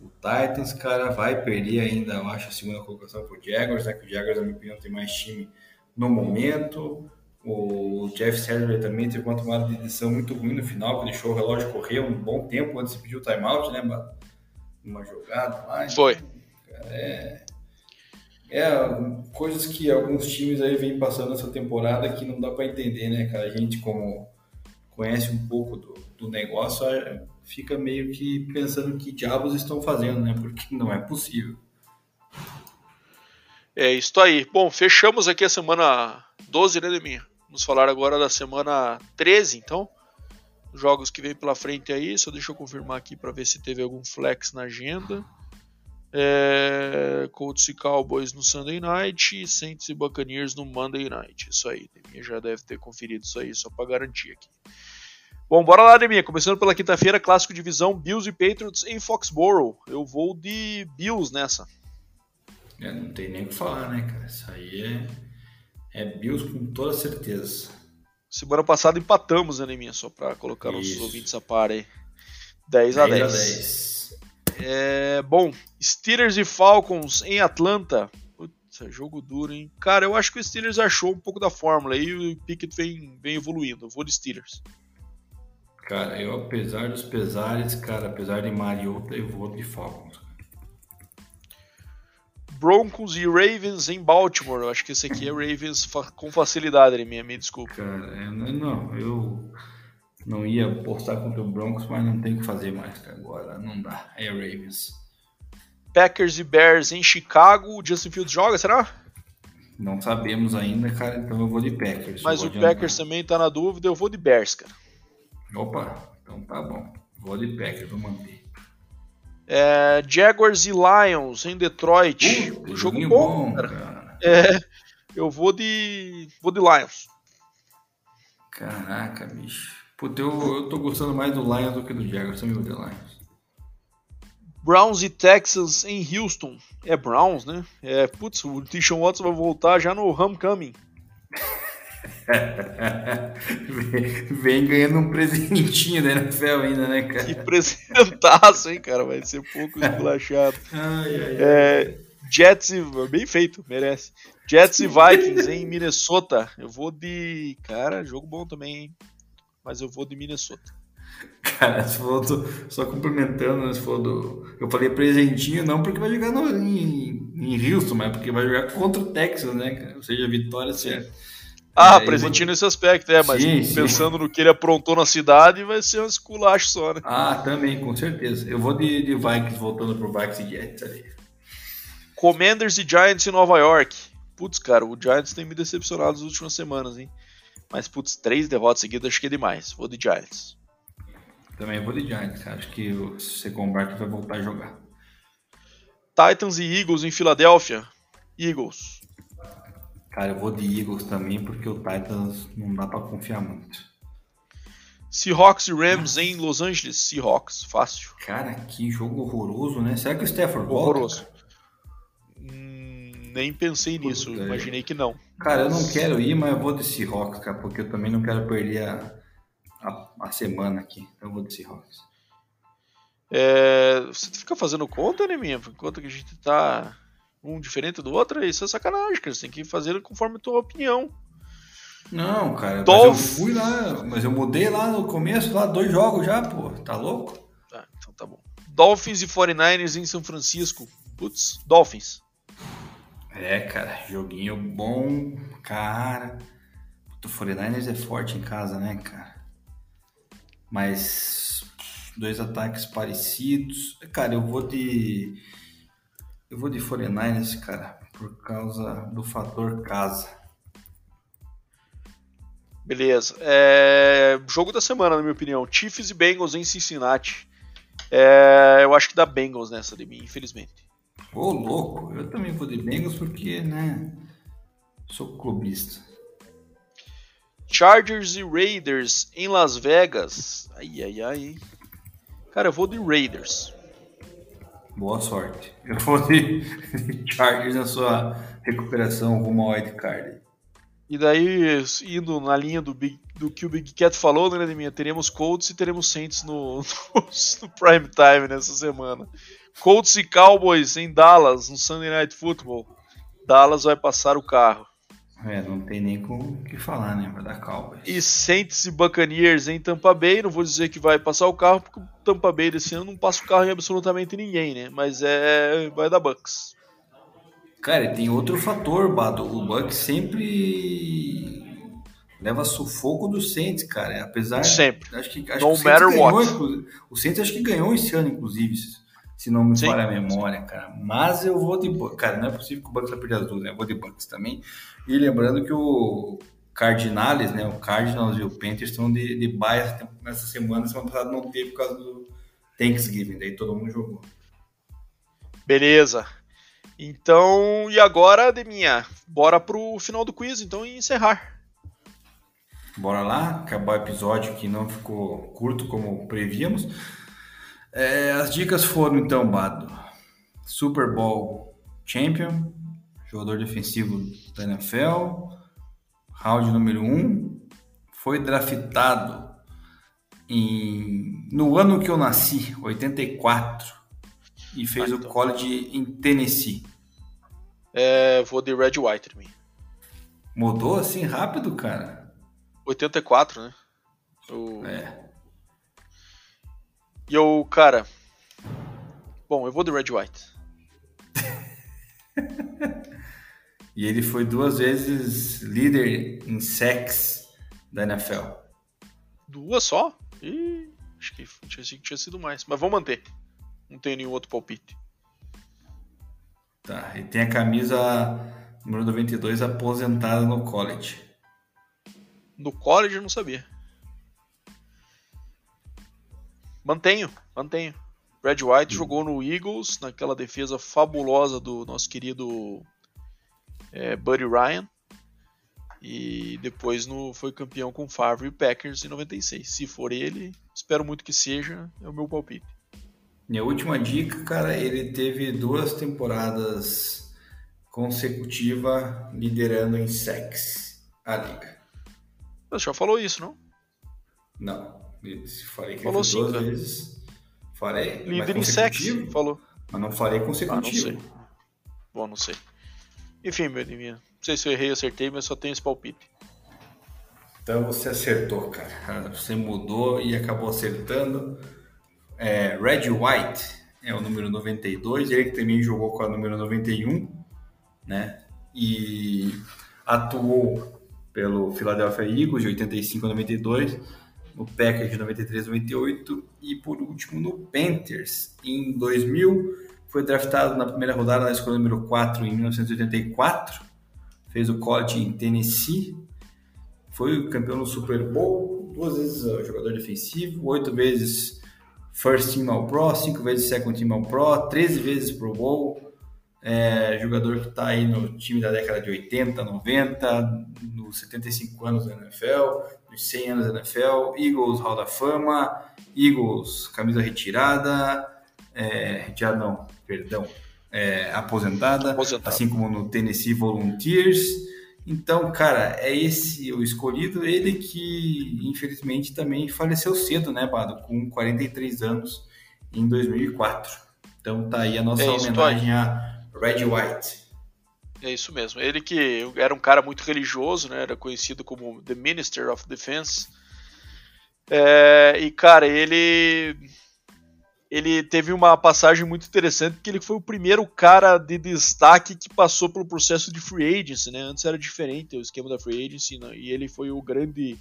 S2: o Titans, cara, vai perder ainda, eu acho, a segunda colocação para o Jaguars, né, que o Jaguars, na minha opinião, tem mais time no momento. O Jeff Saturday também teve uma tomada de decisão muito ruim no final, que deixou o relógio correr um bom tempo antes de pedir o timeout, né, uma jogada lá.
S1: Foi.
S2: Cara, é, é, coisas que alguns times aí vêm passando essa temporada que não dá para entender, né, cara? A gente, como conhece um pouco do, do negócio, é, fica meio que pensando que diabos estão fazendo, né? Porque não é possível.
S1: É isso aí. Bom, fechamos aqui a semana 12, né, Deminha? Vamos falar agora da semana 13, então. Jogos que vem pela frente aí, só deixa eu confirmar aqui para ver se teve algum flex na agenda. É, Colts e Cowboys no Sunday Night, Saints e Buccaneers no Monday Night. Isso aí, Deminha já deve ter conferido isso aí, só para garantir aqui. Bom, bora lá, Deminha. Começando pela quinta-feira, clássico divisão Bills e Patriots em Foxborough. Eu vou de Bills nessa.
S2: É, não tem nem o que falar, né, cara? Isso aí é, é Bills com toda certeza.
S1: Semana passada empatamos, né, Deminha? Só para colocar Isso. nossos ouvintes a par aí. 10 a 10. 10. A 10. É, bom, Steelers e Falcons em Atlanta. Putz, é jogo duro, hein? Cara, eu acho que o Steelers achou um pouco da fórmula e o Pickett vem, vem evoluindo. Eu vou de Steelers.
S2: Cara, eu apesar dos pesares, cara, apesar de Mariota, eu vou de Falcons.
S1: Broncos e Ravens em Baltimore. Eu acho que esse aqui é Ravens com facilidade, minha, me desculpa.
S2: Cara, não, eu não ia postar contra o Broncos, mas não tem o que fazer mais, cara. Agora não dá. É Ravens.
S1: Packers e Bears em Chicago. O Justin Fields joga, será?
S2: Não sabemos ainda, cara, então eu vou de Packers.
S1: Mas o Packers também tá na dúvida, eu vou de Bears, cara.
S2: Opa, então tá bom. Vou de Packers, vou manter.
S1: É, Jaguars e Lions em Detroit. Uh, jogo bom, bom cara. cara. É, eu vou de. vou de Lions.
S2: Caraca, bicho. Puta, eu, eu tô gostando mais do Lions do que do Jaguars, também vou de Lions.
S1: Browns e Texans em Houston. É Browns, né? É, putz, o Tishon Watson vai voltar já no Homecoming. (laughs) (laughs)
S2: Vem ganhando um presentinho da NFL ainda, né, cara?
S1: Que presentaço, hein, cara? Vai ser pouco esculachado. (laughs) é, Jets e. Bem feito, merece. Jets e Vikings em Minnesota. Eu vou de. Cara, jogo bom também, hein? mas eu vou de Minnesota.
S2: Cara, se for do, só complementando, né, for do. Eu falei presentinho, não porque vai jogar no, em, em Houston, mas porque vai jogar contra o Texas, né, cara? Ou seja, vitória certa.
S1: Ah, é, vou... nesse aspecto, é, mas sim, pensando sim. no que ele aprontou na cidade, vai ser um esculacho só, né?
S2: Ah, também, com certeza. Eu vou de, de Vikings voltando pro Vikings e Jets ali.
S1: Commanders e Giants em Nova York. Putz, cara, o Giants tem me decepcionado nas últimas semanas, hein? Mas, putz, três derrotas seguidas acho que é demais. Vou de Giants.
S2: Também vou de Giants, cara. Acho que o Second Barkley vai voltar a jogar.
S1: Titans e Eagles em Filadélfia. Eagles.
S2: Cara, eu vou de Eagles também, porque o Titans não dá para confiar muito.
S1: Seahawks e Rams em Los Angeles. Seahawks, fácil.
S2: Cara, que jogo horroroso, né? Será que o Stafford
S1: volta? Horroroso. nem pensei nisso, imaginei que não.
S2: Cara, eu não quero ir, mas eu vou de Seahawks, cara, porque eu também não quero perder a, a, a semana aqui. Então eu vou de Seahawks.
S1: É, você fica fazendo conta, né, minha? Conta que a gente tá um diferente do outro, isso é sacanagem, cara. Você tem que fazer conforme a tua opinião.
S2: Não, cara, Dolph... mas eu fui lá, mas eu mudei lá no começo, lá dois jogos já, pô. Tá louco?
S1: Ah, então tá bom. Dolphins e 49ers em São Francisco. Putz, Dolphins.
S2: É, cara, joguinho bom, cara. O 49ers é forte em casa, né, cara? Mas dois ataques parecidos. Cara, eu vou de eu vou de 49ers, cara, por causa do fator casa.
S1: Beleza. É... Jogo da semana, na minha opinião. Chiefs e Bengals em Cincinnati. É... Eu acho que dá Bengals nessa de mim, infelizmente.
S2: Ô, louco. Eu também vou de Bengals porque, né? Sou clubista.
S1: Chargers e Raiders em Las Vegas. Ai, ai, ai. Cara, eu vou de Raiders.
S2: Boa sorte. (laughs) Eu vou de Chargers na sua recuperação rumo ao Card.
S1: E daí, indo na linha do, Big, do que o Big Cat falou, né, minha, teremos Colts e teremos Saints no, (laughs) no, no, prime time nessa semana. Colts e Cowboys em Dallas, no Sunday Night Football. Dallas vai passar o carro.
S2: É, não tem nem o que falar, né? Vai dar Cowboys.
S1: E Saints e Buccaneers em Tampa Bay. Não vou dizer que vai passar o carro, porque o Tampa Bay desse ano não passa o carro em absolutamente ninguém, né? Mas é. Vai dar Bucks.
S2: Cara, tem outro fator, Bado. O Bucks sempre leva sufoco do Saints, cara. Apesar.
S1: Sempre.
S2: Acho que, acho no que o matter ganhou, what. O Saints acho que ganhou esse ano, inclusive se não me falha a memória, cara. Mas eu vou de Bucks. Cara, não é possível que o Bucks vai perder as duas, né? Eu vou de Bucks também. E lembrando que o Cardinals, né? O Cardinals e o Panthers estão de, de baia nessa semana. Semana passada não teve por causa do Thanksgiving, daí todo mundo jogou.
S1: Beleza. Então, e agora, Deminha, bora pro final do quiz, então, e encerrar.
S2: Bora lá, acabar o episódio que não ficou curto como prevíamos. É, as dicas foram então, Bado. Super Bowl Champion, jogador defensivo da NFL, round número 1, um, foi draftado em, no ano que eu nasci, 84, e fez ah, então. o college em Tennessee.
S1: É, vou de Red White também.
S2: Mudou assim rápido, cara?
S1: 84, né?
S2: O... É.
S1: E eu, cara. Bom, eu vou de Red White. (laughs)
S2: e ele foi duas vezes líder em sacks da NFL.
S1: Duas só? Ih, acho que tinha, tinha sido mais. Mas vamos manter. Não tenho nenhum outro palpite.
S2: Tá, e tem a camisa número 92 aposentada no college.
S1: No college eu não sabia. Mantenho, mantenho. Brad White jogou no Eagles, naquela defesa fabulosa do nosso querido é, Buddy Ryan. E depois no, foi campeão com Favre e Packers em 96. Se for ele, espero muito que seja, é o meu palpite.
S2: Minha última dica, cara, ele teve duas temporadas consecutivas liderando em sex a liga.
S1: Você já falou isso, não?
S2: Não. Falei que
S1: falou sim,
S2: duas cara. vezes. Farei.
S1: Líder em sexo, falou.
S2: Mas não farei consecutivo.
S1: Ah, não sei. Bom, não sei. Enfim, meu Deminha. Não sei se eu errei ou acertei, mas só tenho esse palpite.
S2: Então você acertou, cara. Você mudou e acabou acertando. É, Red White é o número 92, ele que também jogou com a número 91, né? E atuou pelo Philadelphia Eagles de 85 a 92 no Packers de 93 98 e por último no Panthers em 2000. Foi draftado na primeira rodada na escolha número 4 em 1984. Fez o college em Tennessee. Foi campeão no Super Bowl, duas vezes jogador defensivo, oito vezes First Team All Pro, cinco vezes Second Team All Pro, 13 vezes Pro Bowl. É, jogador que está aí no time da década de 80, 90, nos 75 anos da NFL, nos 100 anos da NFL, Eagles Hall da Fama, Eagles camisa retirada, é, já não, perdão, é, aposentada, aposentada, assim como no Tennessee Volunteers. Então, cara, é esse o escolhido, ele que infelizmente também faleceu cedo, né, Bado, com 43 anos em 2004. Então tá aí a nossa é homenagem a Red White.
S1: É isso mesmo. Ele que era um cara muito religioso, né? Era conhecido como The Minister of Defense. É, e cara, ele ele teve uma passagem muito interessante porque ele foi o primeiro cara de destaque que passou pelo processo de free agency, né? Antes era diferente o esquema da free agency né? e ele foi o grande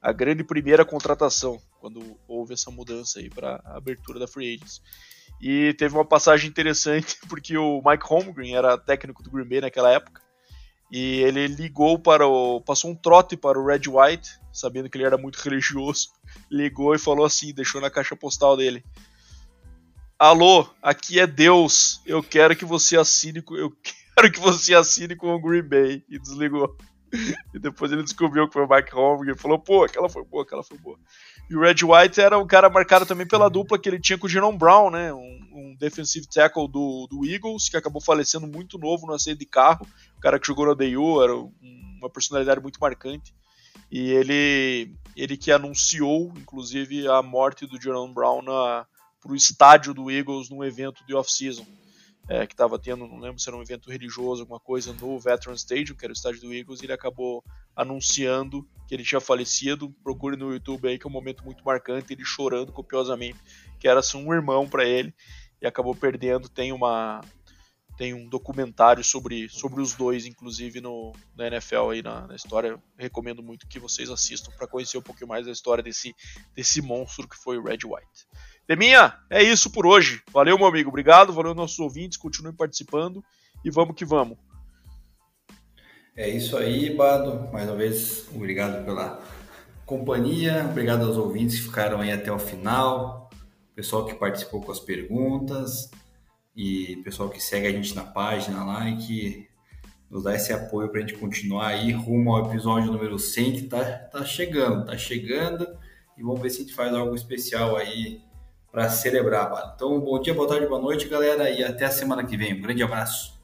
S1: a grande primeira contratação quando houve essa mudança aí para a abertura da free agency. E teve uma passagem interessante (laughs) porque o Mike Holmgren era técnico do Green Bay naquela época e ele ligou para o passou um trote para o Red White, sabendo que ele era muito (laughs) religioso, ligou e falou assim, deixou na caixa postal dele Alô, aqui é Deus. Eu quero que você assine eu (laughs) quero que você assine com o Green Bay e desligou. (laughs) E depois ele descobriu que foi o Mike Holmgren e falou: "Pô, aquela foi boa, aquela foi boa". E o Red White era um cara marcado também pela dupla que ele tinha com o Jerome Brown, né? Um, um defensive tackle do, do, Eagles, que acabou falecendo muito novo no acidente de carro. O cara que jogou no DU, era uma personalidade muito marcante. E ele, ele que anunciou, inclusive, a morte do Jerome Brown na, para o estádio do Eagles num evento de off-season. É, que estava tendo, não lembro se era um evento religioso, alguma coisa, no Veteran Stadium, que era o estádio do Eagles, e ele acabou anunciando que ele tinha falecido. Procure no YouTube aí, que é um momento muito marcante, ele chorando copiosamente, que era assim, um irmão para ele, e acabou perdendo. Tem uma tem um documentário sobre, sobre os dois, inclusive no, na NFL aí na, na história. recomendo muito que vocês assistam para conhecer um pouquinho mais da história desse, desse monstro que foi o Red White. Deminha, é isso por hoje. Valeu, meu amigo. Obrigado. Valeu, nossos ouvintes. Continuem participando e vamos que vamos.
S2: É isso aí, Bado. Mais uma vez, obrigado pela companhia. Obrigado aos ouvintes que ficaram aí até o final. Pessoal que participou com as perguntas. E pessoal que segue a gente na página lá e que nos dá esse apoio para a gente continuar aí rumo ao episódio número 100 que tá, tá chegando, tá chegando. E vamos ver se a gente faz algo especial aí para celebrar. Então, bom dia, boa tarde, boa noite, galera, e até a semana que vem. Um grande abraço.